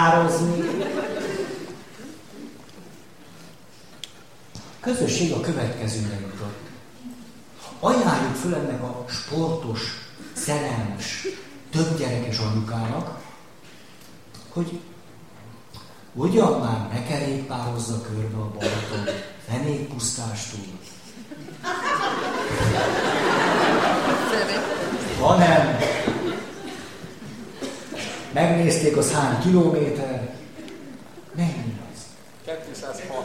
kerék pározni közösség a következőre jutott. Ajánljuk föl ennek a sportos, szerelmes, több gyerekes anyukának, hogy ugyan már ne kerékpározza körbe a Balaton fenékpusztástól, hanem megnézték az hány kilométer, mennyi 206.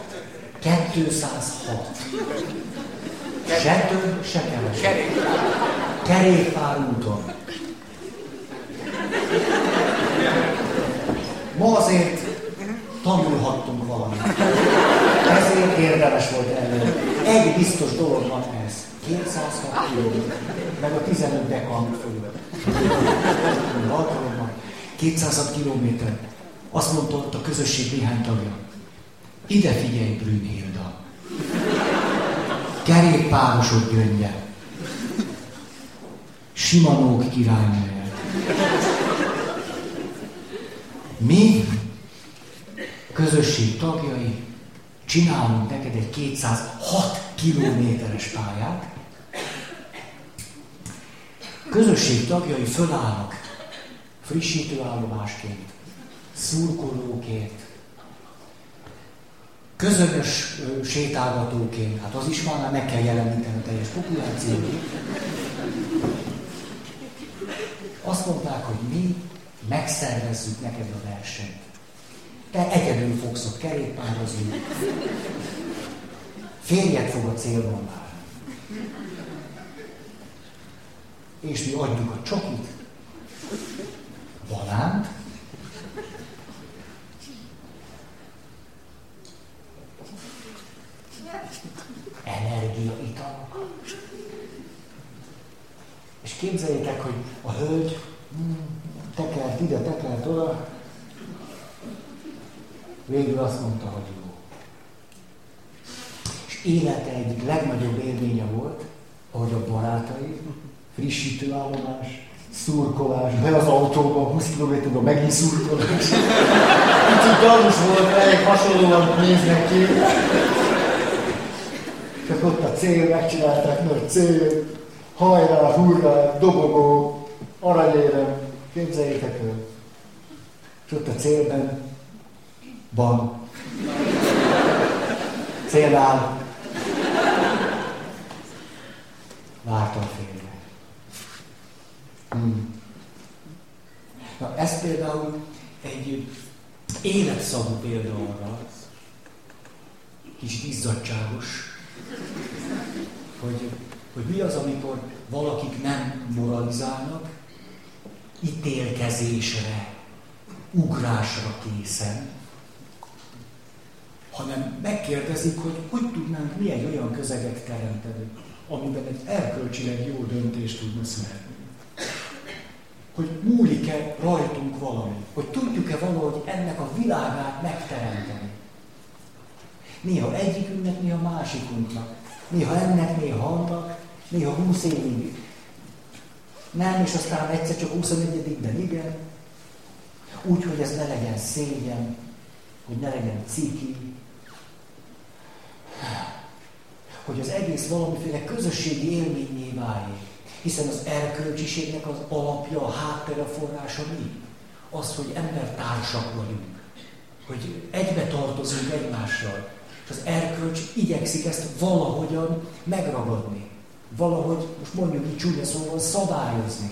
206. Se több, se kevesebb. Kerékpár. Kerékpár úton. Ma azért tanulhattunk valamit. Ezért érdemes volt elő. Egy biztos dolog van ez. 206 km, meg a 15 dekant fölött. 206 kilométer. Azt mondta ott a közösség néhány tagja. Ide figyelj, Brünnhilda. Kerékpárosod gyöngye. Simanók királynője. Mi, közösség tagjai, csinálunk neked egy 206 kilométeres pályát, közösség tagjai fölállnak frissítőállomásként, szurkolóként, közös sétálgatóként, hát az is van, meg kell jeleníteni a teljes populációt. Azt mondták, hogy mi megszervezzük neked a versenyt. Te egyedül fogsz ott kerékpározni. Férjed fog a célban már. És mi adjuk a csokit, banánt, energiaitalok. És képzeljétek, hogy a hölgy hmm, tekert ide, tekert oda, végül azt mondta, hogy jó. És élete egyik legnagyobb élménye volt, ahogy a barátai, frissítőállomás, szurkolás, be az autóba, 20 km megint szurkolás. Kicsit gyanús volt, elég hasonlóan néznek ki. Csak ott a cél, megcsinálták nagy cél, hajrá, hurrá, dobogó, aranyérem, képzeljétek el. És ott a célben van. Célnál vártam félre. Hmm. Na, ez például egy életszagú példa arra, kis izzadságos, hogy, hogy mi az, amikor valakik nem moralizálnak, ítélkezésre, ugrásra készen, hanem megkérdezik, hogy hogy tudnánk mi olyan közeget teremteni, amiben egy erkölcsileg jó döntést tudna születni. Hogy múlik-e rajtunk valami, hogy tudjuk-e valahogy ennek a világát megteremteni. Néha egyikünknek, néha másikunknak. Néha ennek, néha annak, néha húsz évig. Nem, és aztán egyszer csak 21 igen. Úgy, hogy ez ne legyen szégyen, hogy ne legyen ciki, hogy az egész valamiféle közösségi élményé váljék. Hiszen az erkölcsiségnek az alapja, a háttere, a forrása mi? Az, hogy embertársak vagyunk. Hogy egybe tartozunk egymással. És az erkölcs igyekszik ezt valahogyan megragadni. Valahogy, most mondjuk így csúnya szóval, szabályozni.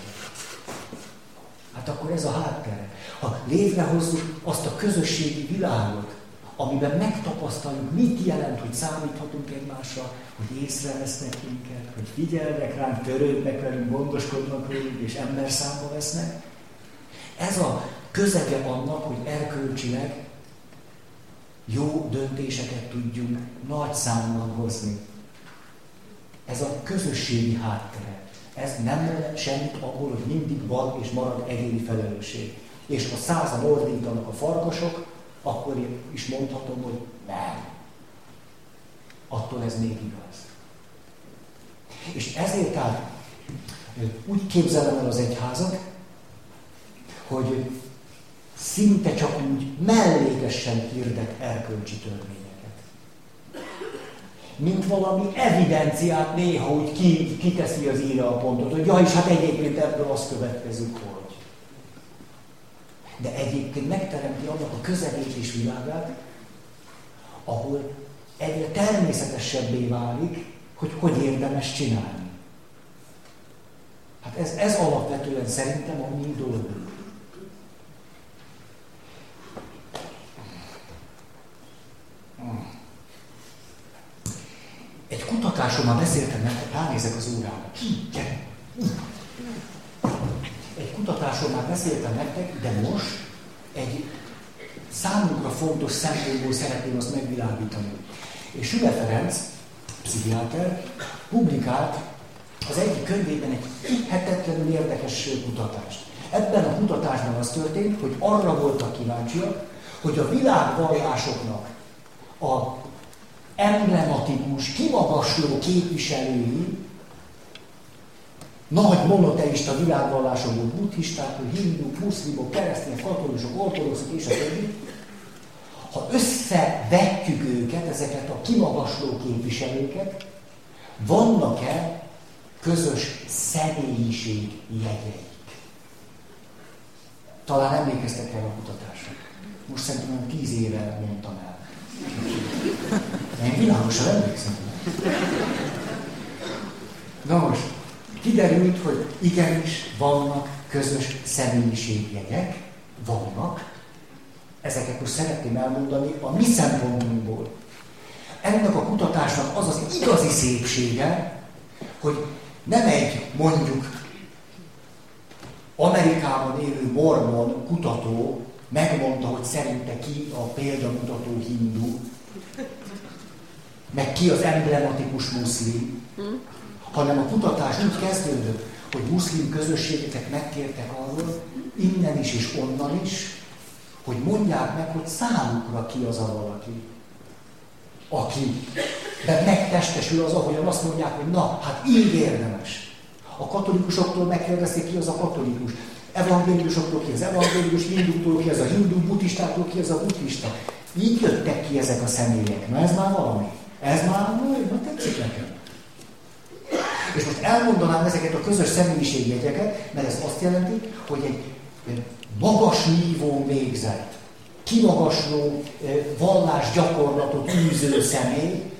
Hát akkor ez a háttere. Ha létrehozzuk azt a közösségi világot, amiben megtapasztaljuk, mit jelent, hogy számíthatunk egymásra, hogy észrevesznek minket, hogy figyelnek ránk, törődnek velünk, gondoskodnak velünk, és ember számba vesznek. Ez a közege annak, hogy erkölcsileg jó döntéseket tudjunk nagy számmal hozni. Ez a közösségi háttere. Ez nem jelent semmit abból, hogy mindig van és marad egyéni felelősség. És ha százan ordítanak a farkasok, akkor én is mondhatom, hogy nem. Attól ez még igaz. És ezért tehát úgy képzelem el az egyházat, hogy szinte csak úgy mellékesen hirdet erkölcsi törvényeket. Mint valami evidenciát néha úgy ki, kiteszi az íra a pontot, hogy ja, és hát egyébként ebből azt következik, hogy de egyébként megteremti annak a közegét és világát, ahol egyre természetesebbé válik, hogy hogy érdemes csinálni. Hát ez, ez alapvetően szerintem a mi dolgunk. Egy kutatásom már beszéltem nektek, ránézek az órára. Gyere! Egy kutatásról már beszéltem nektek, de most egy számunkra fontos szempontból szeretném azt megvilágítani. És Süle Ferenc, pszichiáter, publikált az egyik könyvében egy hihetetlenül érdekes kutatást. Ebben a kutatásban az történt, hogy arra voltak kíváncsiak, hogy a világvallásoknak a emblematikus, kimagasló képviselői, nagy monoteista világvallásokból, buddhisták, hinduk, muszlimok, keresztények, katolikusok, ortodoxok és a többi, ha összevetjük őket, ezeket a kimagasló képviselőket, vannak-e közös személyiség jegyeik? Talán emlékeztek el a kutatásra. Most szerintem tíz éve mondtam el. Én világosan emlékszem. Na most, kiderült, hogy igenis vannak közös személyiségjegyek, vannak, ezeket most szeretném elmondani a mi szempontunkból. Ennek a kutatásnak az az igazi szépsége, hogy nem egy mondjuk Amerikában élő mormon kutató megmondta, hogy szerinte ki a példamutató hindu, meg ki az emblematikus muszlim, hanem a kutatás úgy kezdődött, hogy muszlim közösségeket megkértek arról, innen is és onnan is, hogy mondják meg, hogy számukra ki az a valaki, aki de megtestesül az, ahogyan azt mondják, hogy na, hát így érdemes. A katolikusoktól megkérdezték, ki az a katolikus. Evangéliusoktól ki az evangélius, hinduktól ki az a hindu, buddhistáktól ki az a buddhista. Így jöttek ki ezek a személyek. Na ez már valami. Ez már, na, tetszik nekem. És most elmondanám ezeket a közös személyiségjegyeket, mert ez azt jelenti, hogy egy magas nívón végzett, kimagasló vallásgyakorlatot űző személy,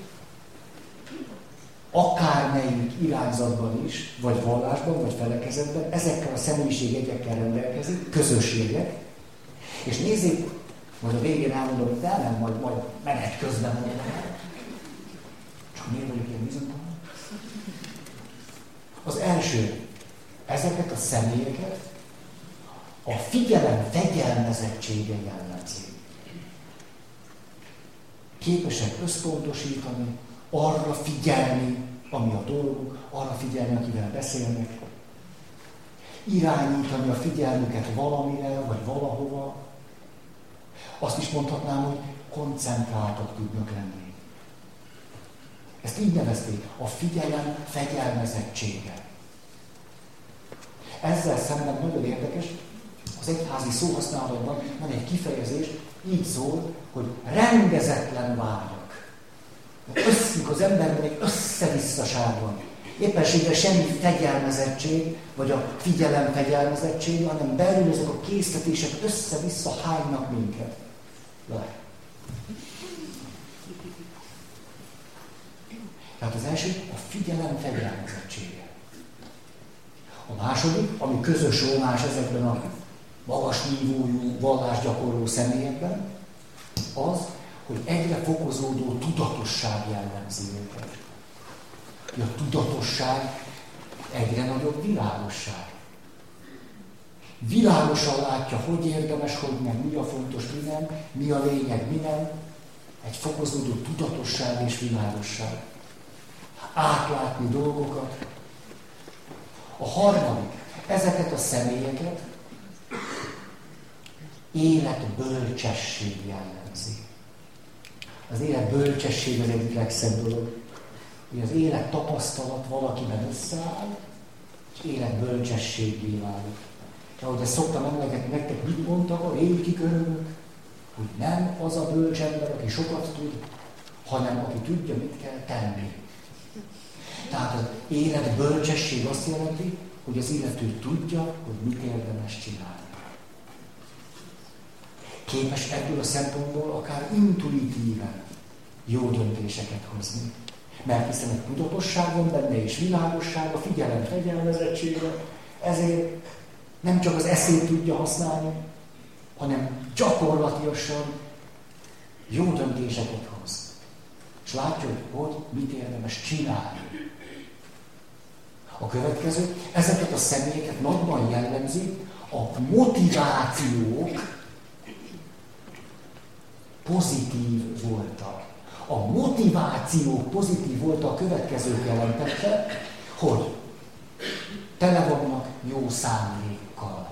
akármelyik irányzatban is, vagy vallásban, vagy felekezetben, ezekkel a személyiségjegyekkel rendelkezik, közösségek, és nézzék, majd a végén elmondom, hogy nem, nem, majd, majd menet közben mondom. Csak miért vagyok ilyen bizonytalan? Az első, ezeket a személyeket a figyelem fegyelmezettsége jellemzi. Képesek összpontosítani, arra figyelni, ami a dolguk, arra figyelni, akivel beszélnek, irányítani a figyelmüket valamire, vagy valahova. Azt is mondhatnám, hogy koncentráltak tudnak lenni. Ezt így nevezték, a figyelem fegyelmezettsége. Ezzel szemben nagyon érdekes, az egyházi szóhasználatban van egy kifejezés, így szól, hogy rendezetlen vágyak. Összük az emberben egy össze-visszaság van. Éppenséggel semmi fegyelmezettség, vagy a figyelem fegyelmezettség, hanem belül ezek a késztetések össze-vissza hánynak minket. Le. Tehát az első a figyelem fegyelmezettsége. A második, ami közös vonás ezekben a magas nívójú vallásgyakorló személyekben, az, hogy egyre fokozódó tudatosság jellemzi őket. A tudatosság egyre nagyobb világosság. Világosan látja, hogy érdemes, hogy nem, mi a fontos, mi nem, mi a lényeg, mi nem. Egy fokozódó tudatosság és világosság. Átlátni dolgokat. A harmadik, ezeket a személyeket élet bölcsesség jellemzi. Az élet bölcsesség az egyik legszebb dolog. Hogy az élet tapasztalat valakiben összeáll, és élet bölcsességé válik. És ahogy ezt szoktam emlegetni nektek, mit mondtak a régi körülök? Hogy nem az a bölcs ember, aki sokat tud, hanem aki tudja, mit kell tenni. Tehát az élet bölcsesség azt jelenti, hogy az illető tudja, hogy mit érdemes csinálni képes ebből a szempontból akár intuitíven jó döntéseket hozni. Mert hiszen egy tudatosság van benne, és világosság, a figyelem fegyelmezettsége, ezért nem csak az eszét tudja használni, hanem gyakorlatilag jó döntéseket hoz. és látja, hogy hogy mit érdemes csinálni. A következő, ezeket a személyeket nagyban jellemzi a motivációk pozitív voltak. A motivációk pozitív voltak a következők jelentette, hogy tele vannak jó szándékkal,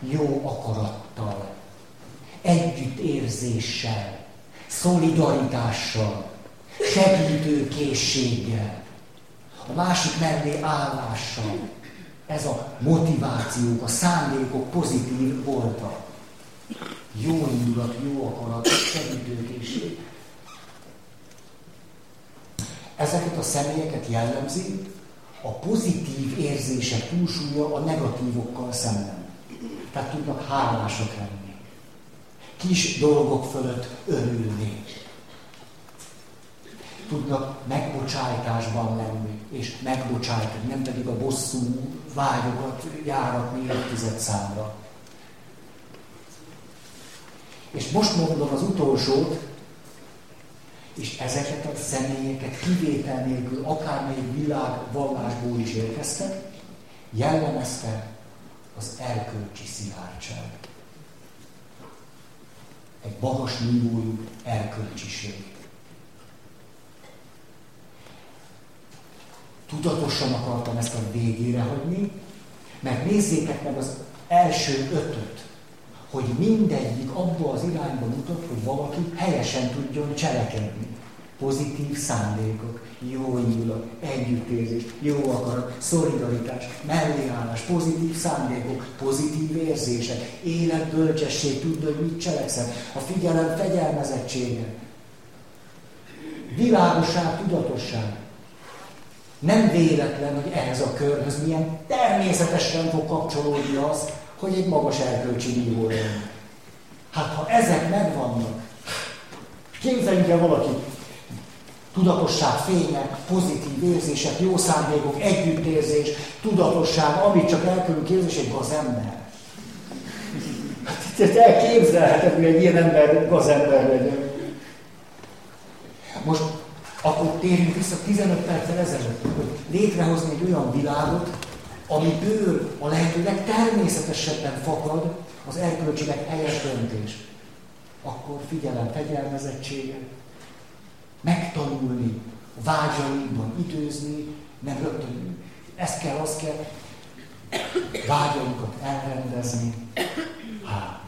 jó akarattal, együttérzéssel, szolidaritással, segítőkészséggel, a másik mellé állással. Ez a motivációk, a szándékok pozitív voltak. Jó indulat, jó akarat, segítőkészség. Ezeket a személyeket jellemzi a pozitív érzések túlsúlya a negatívokkal szemben. Tehát tudnak hálásak lenni. Kis dolgok fölött örülni tudnak megbocsájtásban lenni, és megbocsájtani, nem pedig a bosszú vágyokat járatni évtized számra. És most mondom az utolsót, és ezeket a személyeket kivétel nélkül, akármelyik világ vallásból is érkeztek, jellemezte az erkölcsi szilárdság. Egy magas nívójú erkölcsiség. Tudatosan akartam ezt a végére hagyni, mert nézzétek meg az első ötöt, hogy mindegyik abba az irányba mutat, hogy valaki helyesen tudjon cselekedni. Pozitív szándékok, jó indulat, együttérzés, jó akarat, szolidaritás, melléállás, pozitív szándékok, pozitív érzések, életbölcsesség, tudni, hogy mit cselekszel, a figyelem fegyelmezettsége, világosság, tudatosság, nem véletlen, hogy ehhez a körhöz milyen természetesen fog kapcsolódni az, hogy egy magas erkölcsi nívó. Hát ha ezek megvannak, képzeljünk el valaki, tudatosság, fények, pozitív érzések, jó szándékok, együttérzés, tudatosság, amit csak elkülünk érzés, egy gazember. Hát elképzelheted, hogy egy ilyen ember gazember legyen. Most akkor térjünk vissza 15 perccel ezelőtt, hogy létrehozni egy olyan világot, amiből a lehető legtermészetesebben fakad az erkölcsileg helyes döntés. Akkor figyelem, fegyelmezettsége, megtanulni, vágyainkban időzni, nem rögtön ezt kell, azt kell, vágyainkat elrendezni, hát,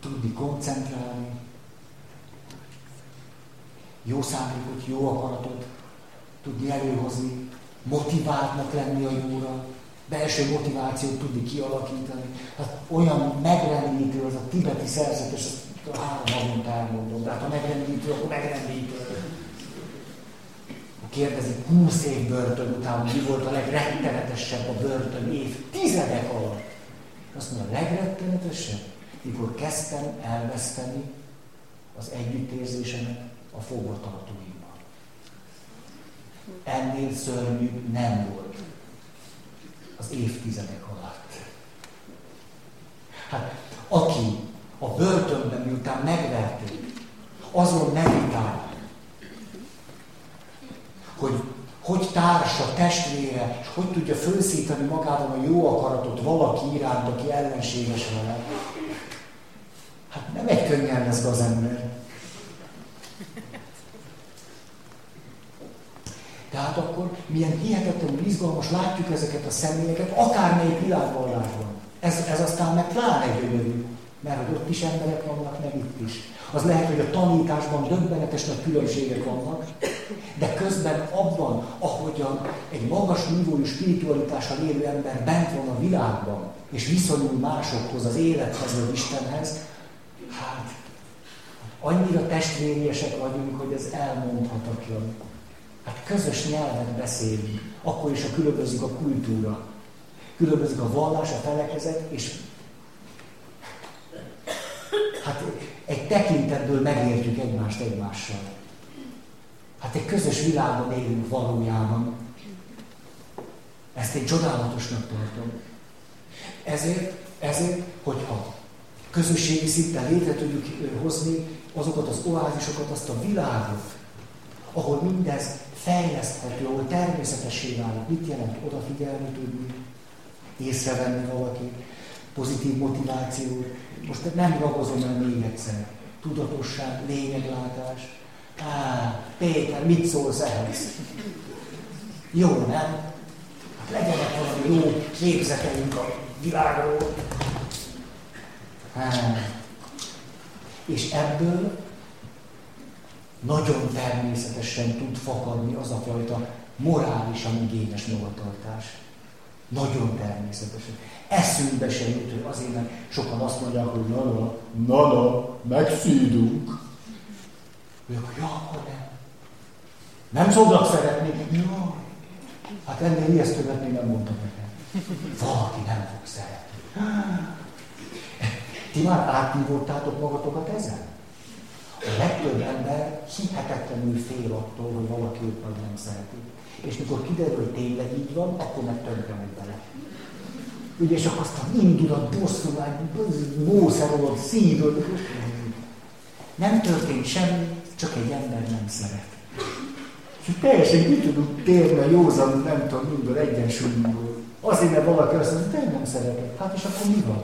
tudni koncentrálni, jó szándékot, jó akaratot tudni előhozni, motiváltnak lenni a jóra, belső motivációt tudni kialakítani. Hát olyan megrendítő az a tibeti szerzetes, a három havonta elmondom, de hát ha megrendítő, akkor megrendítő. Kérdezik 20 év börtön után, mi volt a legrettenetesebb a börtön év tizedek alatt. Azt mondja, a legrettenetesebb, mikor kezdtem elveszteni az együttérzésemet a fogvatartóimban. Ennél szörnyű nem volt az évtizedek alatt. Hát, aki a börtönben, miután megverték, azon meditál, hogy hogy társa, testvére, és hogy tudja felszítani magában a jó akaratot valaki iránt, aki ellenséges vele. Hát nem egy könnyen lesz az ember. Tehát akkor milyen hihetetlenül izgalmas látjuk ezeket a személyeket, akármelyik világvallásban. Ez, ez aztán meg pláne gyönyörű, mert hogy ott is emberek vannak, meg itt is. Az lehet, hogy a tanításban döbbenetes nagy különbségek vannak, de közben abban, ahogyan egy magas nívójú spiritualitással élő ember bent van a világban, és viszonyul másokhoz, az élethez, az Istenhez, hát annyira testvériesek vagyunk, hogy ez elmondhatatlan. Hát közös nyelvet beszélünk, akkor is, ha különbözik a kultúra, különbözik a vallás, a felekezet, és hát egy tekintetből megértjük egymást egymással. Hát egy közös világban élünk valójában. Ezt én csodálatosnak tartom. Ezért, ezért, hogyha közösségi szinten létre tudjuk hozni azokat az oázisokat, azt a világot, ahol mindez fejleszthető, ahol természetessé válik. Mit jelent odafigyelni tudni, észrevenni valaki, pozitív motiváció. Most nem ragozom el még egyszer. Tudatosság, lényeglátás. Á, Péter, mit szólsz ehhez? Jó, nem? Hát legyenek valami jó képzeteink a világról. Hát. És ebből nagyon természetesen tud fakadni az a fajta morálisan igényes magatartás. Nagyon természetesen. Eszünkbe se jut, hogy azért, mert sokan azt mondják, hogy na, na, na, na megszídunk. Ők, ja, akkor nem. Nem szoktak szeretni. Ja. Hát ennél ijesztőbbet még nem mondtam nekem. Valaki nem fog szeretni. Ti már átívottátok magatokat ezen? A legtöbb ember hihetetlenül fél attól, hogy valaki őt majd nem szereti. És mikor kiderül, hogy tényleg így van, akkor meg tönkre megy bele. Ugye, és akkor aztán indulat, bosszúvány, mószerolod, szívod. Nem történt semmi, csak egy ember nem szeret. És teljesen ki tudunk térni a józan, nem tudom, mindől egyensúlyból. Azért, mert valaki azt mondja, hogy nem szeretek. Hát és akkor mi van?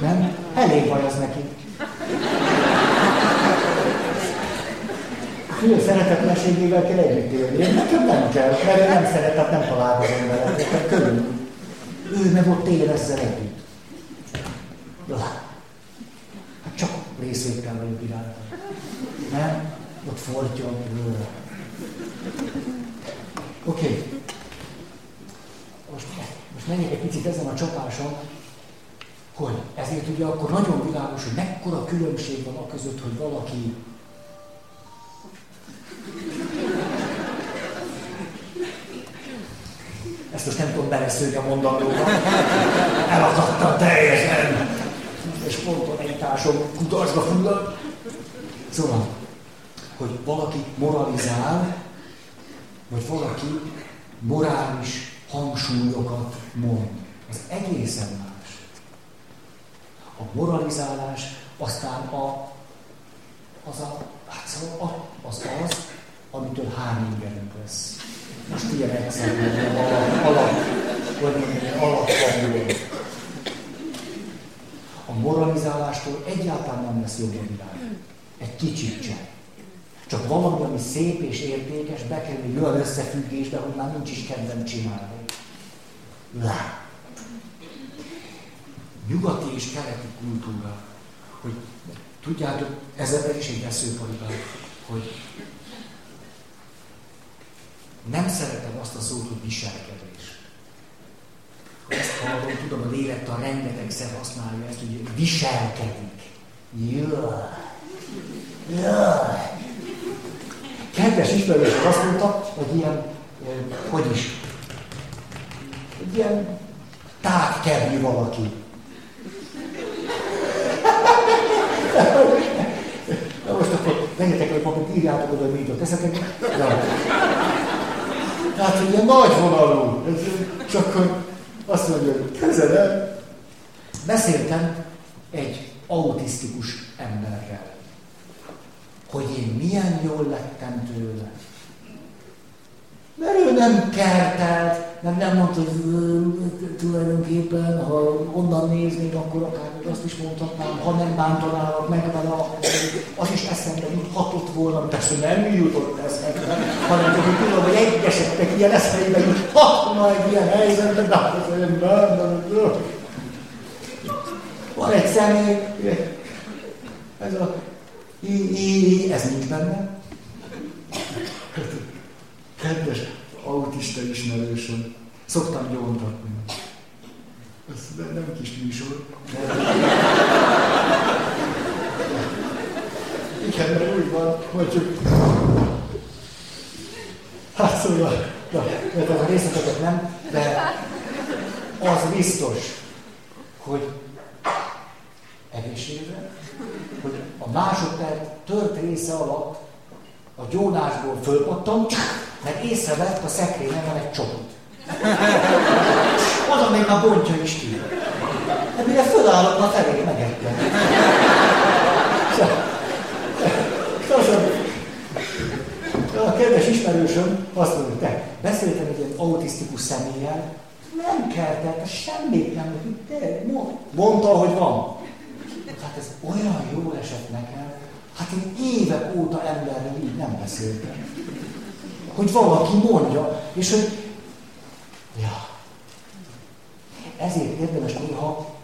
Nem? Elég baj az neki. Ő szeretetlenségével kell együtt élni. Én nekem nem kell, mert nem szeretet, nem találkozom vele. Tehát körül. Ő meg ott él ezzel együtt. Hát csak részvétel vagyok iránta. Nem? Ott fortja. Oké. Okay. Most, most menjek egy picit ezen a csapáson, hogy ezért ugye akkor nagyon világos, hogy mekkora különbség van a között, hogy valaki Ezt most nem tudom beleszőni a mondandóba. Elakadtam teljesen. És spontanitásom kutasba fullad. Szóval, hogy valaki moralizál, vagy valaki morális hangsúlyokat mond. Az egészen. A moralizálás aztán a, az a, hát szóval az az, amitől hányingerünk lesz. Most ilyen egyszerűen, alap, alap, vagy mondjam, alapvandul. A moralizálástól egyáltalán nem lesz jobb a világ. Egy kicsit sem. Csak valami, ami szép és értékes, bekerül olyan összefüggésbe, hogy már nincs is kedvem csinálni. Lá. Nyugati és keleti kultúra, hogy tudjátok, ezzel is egy veszőparipát, hogy nem szeretem azt a szót, hogy viselkedés. Ezt hallom, tudom, a lélektan rengetegszer használja ezt, hogy viselkedik. Jaj. Jaj. Kedves ismerős azt mondta, hogy ilyen, hogy is, egy ilyen tágkevű valaki. Na most akkor menjetek, hogy papírt írjátok oda, hogy mit ott eszetek. Tehát, hogy ilyen nagy vonalú. csak akkor azt mondja, hogy kezelem. Beszéltem egy autisztikus emberrel, hogy én milyen jól lettem tőle. Mert ő nem kertelt, nem, nem mondta, hogy tulajdonképpen, ha onnan néznék, akkor akár azt is mondhatnám, ha nem bántanálak meg vele, az is eszembe juthatott volna, persze nem jutott eszembe, hanem hogy tudom, hogy egyeseknek ilyen eszembe juthatna egy ilyen helyzetben, de hát olyan nem. Van egy személy, ez a ez nincs benne. Kedves autista ismerősöm, szoktam gyóntatni. Ez nem kis műsor. Igen, mert úgy van, hogy. Hát szóval, na, mert a részleteket nem, de az biztos, hogy egészségre, hogy a másodperc tört része alatt a gyónásból fölpattam, mert észrevett a szekrényen van egy csoport. Oda még a bontja is ki. De mire fölállok, a felé megettem. kedves ismerősöm azt mondja, te beszéltem egy ilyen autisztikus személlyel, nem kell, tehát semmit nem, de mondta, hogy van. Hát ez olyan jól esett nekem, hát én évek óta emberrel így nem beszéltem. Hogy valaki mondja, és hogy, ja, ezért érdemes néha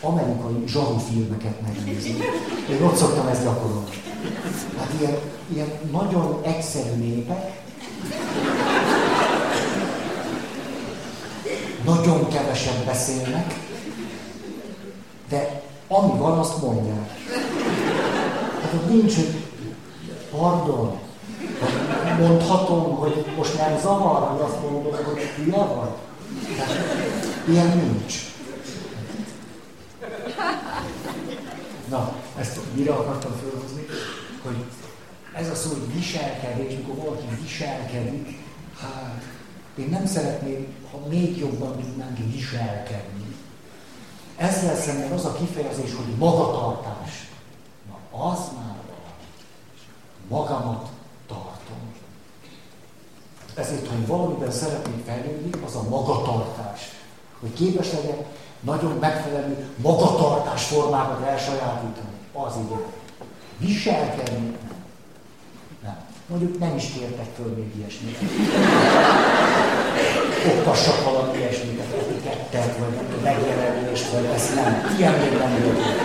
amerikai zsarufilmeket megnézni. Én ott szoktam ezt gyakorolni. Hát ilyen, ilyen nagyon egyszerű népek, nagyon kevesen beszélnek, de ami van, azt mondják. Hát ott nincs, hogy pardon, mondhatom, hogy most nem zavar, hogy azt mondod, hogy hülye vagy? Tehát, ilyen nincs. Na, ezt mire akartam felhozni? Hogy ez a szó, hogy viselkedés, mikor valaki viselkedik, hát én nem szeretném, ha még jobban tudnánk viselkedni. Ezzel szemben az a kifejezés, hogy magatartás. Az már. Magamat tartom. Ezért, ha valamiben szeretnék fejlődni, az a magatartás. Hogy képes legyek nagyon megfelelő magatartás formákat elsajátítani. Az igen. Viselkedni nem. nem. Mondjuk nem is kértek föl még ilyesmit. Oktassak valami ilyesmit, etikettet, vagy megjelenést, vagy ezt nem. Ilyen még nem volt.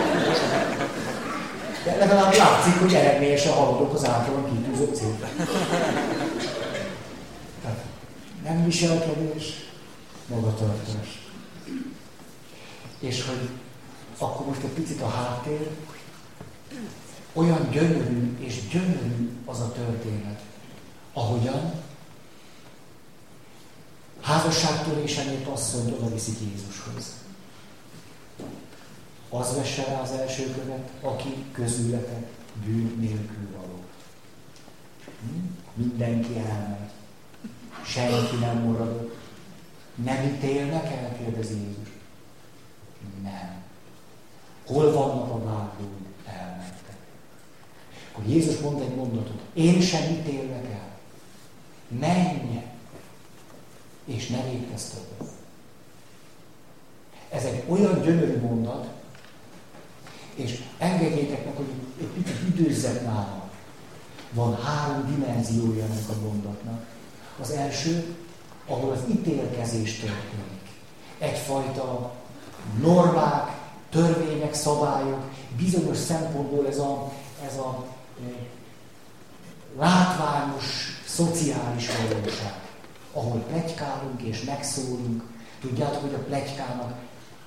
De legalább látszik, hogy eredményesen haladok az általán kitűzött célra. nem viselkedés, magatartás. És hogy akkor most egy picit a háttér, olyan gyönyörű és gyönyörű az a történet, ahogyan házasságtörésenét asszony oda viszik Jézushoz. Az vesse rá az első követ, aki közületek bűn nélkül való. Hm? Mindenki elmegy. Senki nem maradott. Nem ítélnek el, kérdezi Jézus. Nem. Hol vannak a vádlók? Elmentek. Akkor Jézus mondta egy mondatot. Én sem ítélek el. Menj! És ne végtesz többet. Ez egy olyan gyönyörű mondat, és engedjétek meg, hogy egy picit időzzek nálam. Van három dimenziója ennek a mondatnak. Az első, ahol az ítélkezés történik. Egyfajta normák, törvények, szabályok, bizonyos szempontból ez a, ez a e, látványos, szociális valóság, ahol plegykálunk és megszólunk. Tudjátok, hogy a plegykának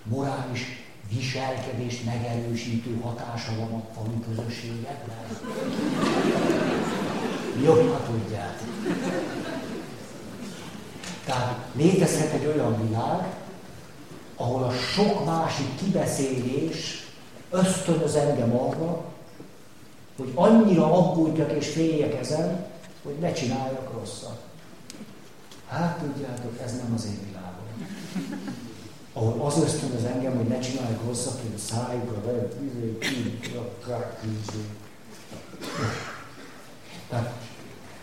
morális viselkedést megerősítő hatása van a falu közösségekben? Jó, ha tudjátok. Tehát létezhet egy olyan világ, ahol a sok másik kibeszélés ösztönöz engem arra, hogy annyira aggódjak és féljek ezen, hogy ne csináljak rosszat. Hát tudjátok, ez nem az én világom. Ahol az ösztönöz engem, hogy ne csináljak rosszat, hogy a szájukra izé, izé. Tehát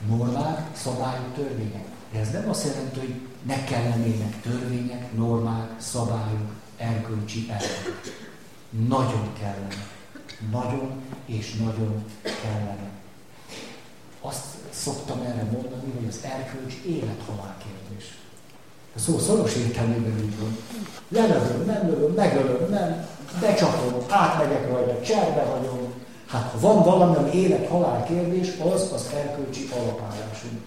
normák, szabályok, törvények. De ez nem azt jelenti, hogy ne kellenének törvények, normák, szabályok, erkölcsi elvek. Nagyon kellene. Nagyon és nagyon kellene. Azt szoktam erre mondani, hogy az erkölcs élet-halál kérdés. A szó szoros értelmében így van. Lelövöm, nem lövöm, megölöm, nem, becsapom, átmegyek rajta, cserbe hagyom. Hát ha van valami, ami élet-halál kérdés, az az erkölcsi alapállásunk.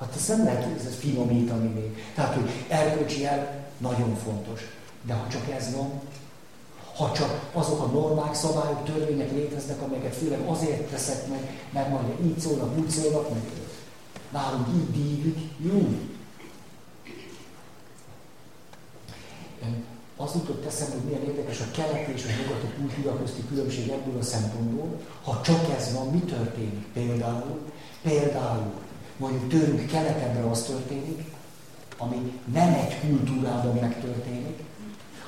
Hát ezt nem lehet ezt finomítani még. Tehát, hogy erkölcsi el nagyon fontos. De ha csak ez van, ha csak azok a normák, szabályok, törvények léteznek, amelyeket főleg azért teszek meg, mert majd így szólnak, úgy szólnak, meg nálunk így dívik, jó. Az jutott eszembe, hogy milyen érdekes a keleti és a nyugati kultúra közti különbség ebből a szempontból. Ha csak ez van, mi történik? Például, például mondjuk tőlünk keletebbre az történik, ami nem egy kultúrában megtörténik,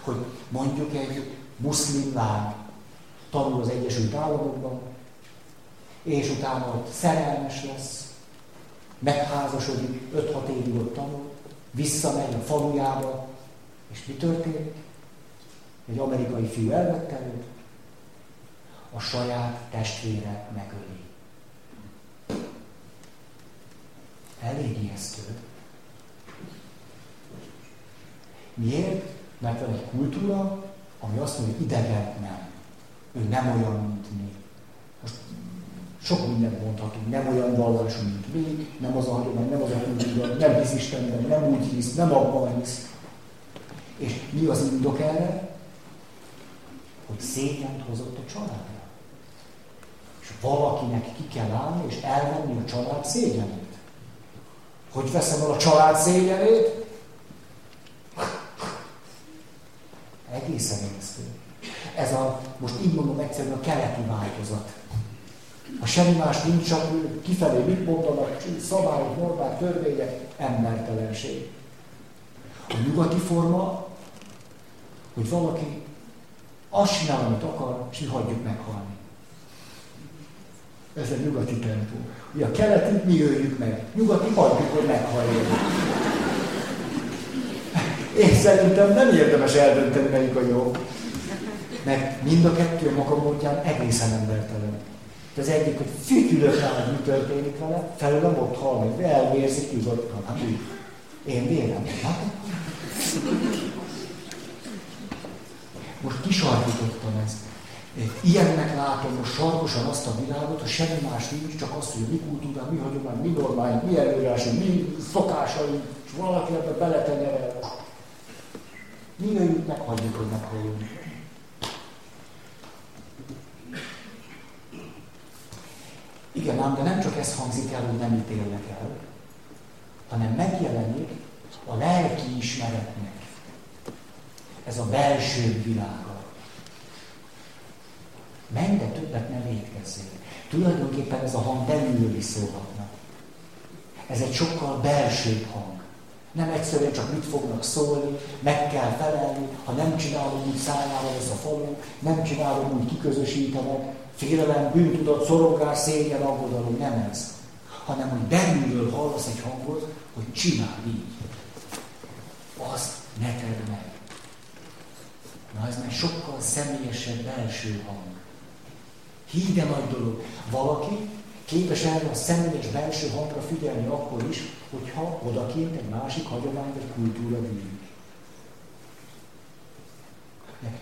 hogy mondjuk egy muszlim lány tanul az Egyesült Államokban, és utána ott szerelmes lesz, megházasodik, 5-6 évig ott tanul, visszamegy a falujába, és mi történik? Egy amerikai fiú elvette őt, a saját testvére megöli. Elég ijesztő. Miért? Mert van egy kultúra, ami azt mondja, hogy idegen nem. Ő nem olyan, mint mi. Most sok mindent mondhatunk, nem olyan vallású, mint mi, nem az a hagyomány, nem az a kultúra, nem hisz Istenben, nem úgy hisz, nem abban hisz. És mi az indok erre? Hogy szégyent hozott a családra. És valakinek ki kell állni, és elvenni a család szégyenét. Hogy veszem el a család szégyenét? Egészen ijesztő. Ez a, most így mondom egyszerűen a keleti változat. A semmi más nincs, csak kifelé mit mondanak, szabályok, normák, törvények, embertelenség. A nyugati forma, hogy valaki azt csinál, amit akar, és mi hagyjuk meghalni. Ez a nyugati tempó. Ugye a keleti mi öljük meg, nyugati hagyjuk, hogy meghalljon. Én szerintem nem érdemes eldönteni, melyik a jó. Mert mind a kettő maga módján egészen embertelen. Az egyik, hogy fütyülök rá, hogy mi történik vele, felőlem ott hal meg, elvérzik, nyugodtan. Hát. Én vérem. Hát? Most kisarkítottam ezt. Ilyennek látom most sarkosan azt a világot, hogy semmi más nincs, csak azt, hogy mi kultúrán, mi hagyomány, mi normáink, mi előírásunk, mi szokásaink, és valaki ebbe beletenyerel. Mi jöjjük, meghagyjuk, hogy meghalljunk. Igen, ám, de nem csak ez hangzik el, hogy nem ítélnek el, hanem megjelenik a lelki ismeretnek ez a belső világa. Menj, de többet ne védkezzél. Tulajdonképpen ez a hang belülről is szólhatna. Ez egy sokkal belsőbb hang. Nem egyszerűen csak mit fognak szólni, meg kell felelni, ha nem csinálom úgy szájával ez a falu, nem csinálom úgy kiközösítenek, félelem, bűntudat, szorongás, szégyen, aggodalom, nem ez. Hanem, hogy belülről hallasz egy hangot, hogy csináld így. Azt ne tedd meg. Na ez már sokkal személyesebb belső hang. Híde nagy dolog. Valaki képes erre a személyes belső hangra figyelni akkor is, hogyha odakint egy másik hagyomány vagy kultúra bűnik.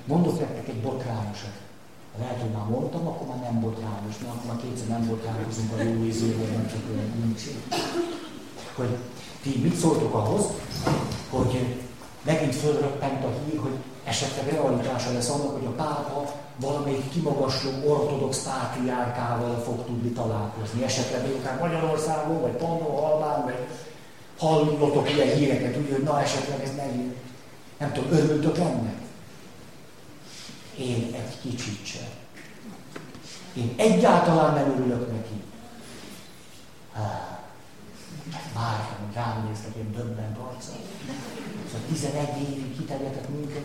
Mondok nektek egy botrányosat. Lehet, hogy már mondtam, akkor már nem botrányos, mert akkor már kétszer nem botrányozunk a jó ízővel, nem csak olyan nincs. Hogy ti mit szóltok ahhoz, hogy megint fölröppent a hír, hogy esetleg realitása lesz annak, hogy a pápa valamelyik kimagasló ortodox pátriárkával fog tudni találkozni. Esetleg még akár Magyarországon, vagy Pannó, Albán, vagy hallotok ilyen híreket, úgy, hogy na esetleg ez megint. Nem tudom, örültök ennek? Én egy kicsit sem. Én egyáltalán nem örülök neki. Vártam, hogy rám néztek én döbbent arccal. Szóval 11 évig kiterjedtek minket.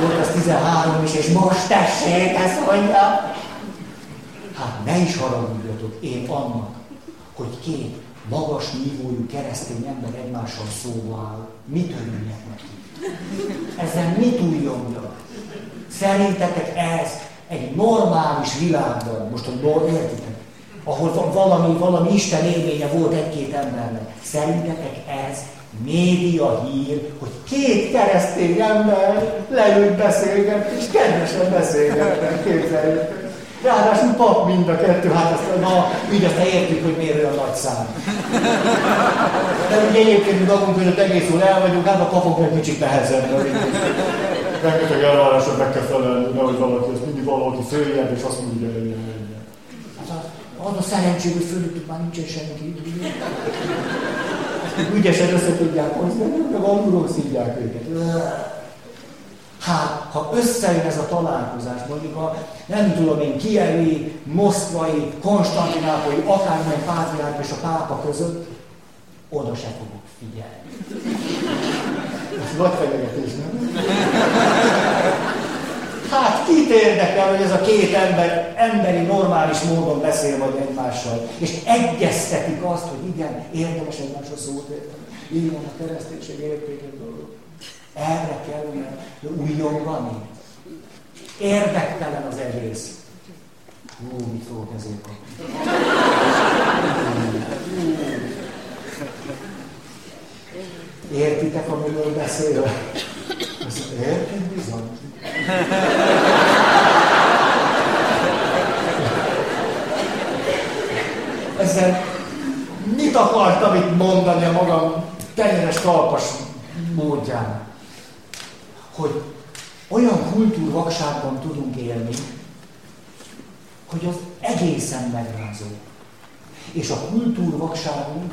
Volt az 13 is, és most tessék, ezt mondja. Hát ne is haragudjatok, én annak, hogy két magas nívójú keresztény ember egymással szóba áll. Mit örüljek neki? Ezzel mit újjonjak? Szerintetek ez egy normális világban, most a értitek, ahol valami, valami Isten élménye volt egy-két embernek. Szerintetek ez média hír, hogy két keresztény ember leült beszélgetni, és kedvesen beszélgetnek, képzeljétek. Ráadásul pap mind a kettő, hát azt, na, így azt értjük, hogy miért olyan nagy szám. De ugye egyébként mi magunk között egész jól el vagyunk, hát a papok meg kicsit nehezebb. Rengeteg elvárásra meg kell felelni, nehogy valaki, az mindig valaki följebb, és azt mondja, hogy ilyen, ilyen. Hát az a szerencsé, hogy fölöttük már nincsen senki. Ügyesen össze tudják hozni, meg alulról szívják őket. Hát, ha összejön ez a találkozás, mondjuk a nem tudom én, kievi, moszkvai, konstantinápolyi, akármely pátriárk és a pápa között, oda se fogok figyelni. Ez nagy fenyegetés, nem? Hát kit érdekel, hogy ez a két ember emberi, normális módon beszél majd egymással, és egyeztetik azt, hogy igen, érdemes egymásra szót érteni. Így van a kereszténység értékes dolog. Erre kellene újongani. Érdektelen az egész. Hú, mit fogok ezért kapni? Értitek, amiről beszél? Értünk bizony. Ezzel mit akartam itt mondani a magam tenyeres talpas módján? Hogy olyan kultúrvakságban tudunk élni, hogy az egészen megrázó. És a kultúrvakságunk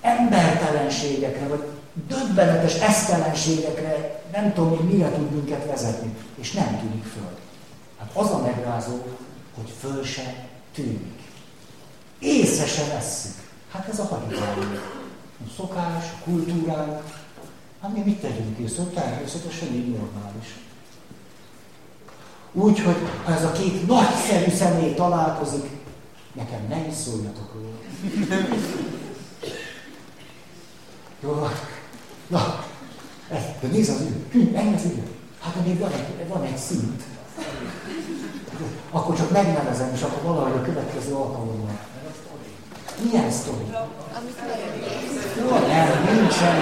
embertelenségekre, vagy döbbenetes esztelenségekre, nem tudom, hogy mire tud minket vezetni, és nem tűnik föl. Hát az a megrázó, hogy föl se tűnik. Észre se vesszük. Hát ez a hagyomány. A szokás, a kultúránk, hát mi mit tegyünk észre? Természetesen így normális. Úgyhogy ha ez a két nagyszerű személy találkozik, nekem ne is szóljatok róla. Jó. Na, ez, de nézd az idő. Ennyi az idő. Hát még van egy, van egy szint. Akkor csak megnevezem, és akkor valahogy a következő alkalommal. Milyen sztori? Jó, nem, nincsen.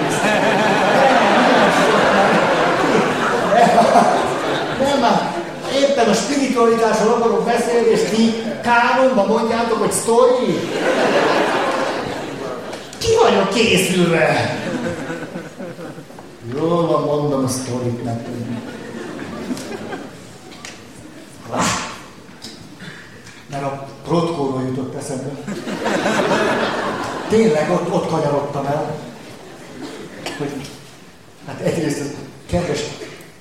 Nem, éppen a spiritualitásról akarok beszélni, és ti káromba mondjátok, hogy sztori. Ki vagyok készülve? Jól van, mondom a sztorit nektek. Mert a protkóról jutott eszembe. Tényleg ott, ott kanyarodtam el, hogy hát egyrészt ez kedves,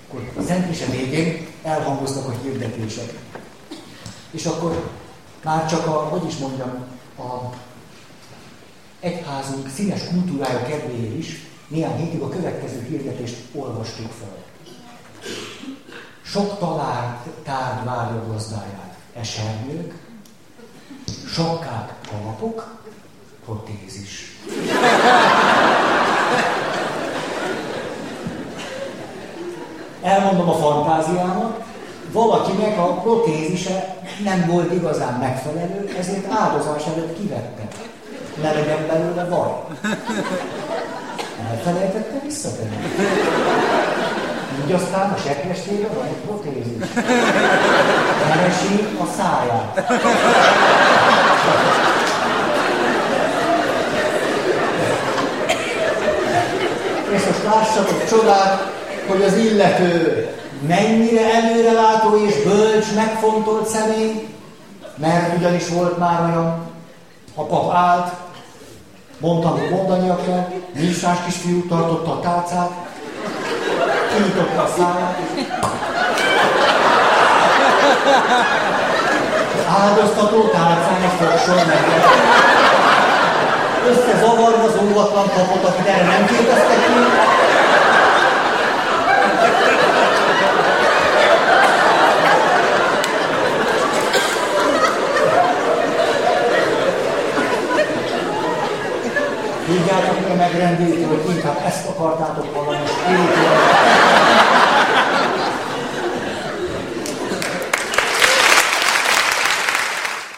akkor a Szent Mise végén elhangoznak a hirdetések. És akkor már csak a, hogy is mondjam, a egyházunk színes kultúrája kedvéért is néhány hétig a következő hirdetést olvastuk fel. Sok talált tárgy várja gazdáját. Esernyők, sokkák, kalapok, protézis. Elmondom a fantáziámat, valakinek a protézise nem volt igazán megfelelő, ezért áldozás előtt kivette. Ne legyen belőle baj. Elfelejtette visszatenni. Így aztán a sekrestében van egy protézis. Keresi a száját. És most lássatok csodát, hogy az illető mennyire előrelátó és bölcs, megfontolt személy, mert ugyanis volt már olyan, a pap állt, mondtam, hogy mondania kell, Misás kisfiú tartotta a tálcát, kinyitotta a száját, és az áldoztató tálcának fogson meg. Összezavarva az óvatlan kapot, akit erre nem képeztek Tudjátok, mi a megrendítő, hogy inkább ezt akartátok hallani, spirituális.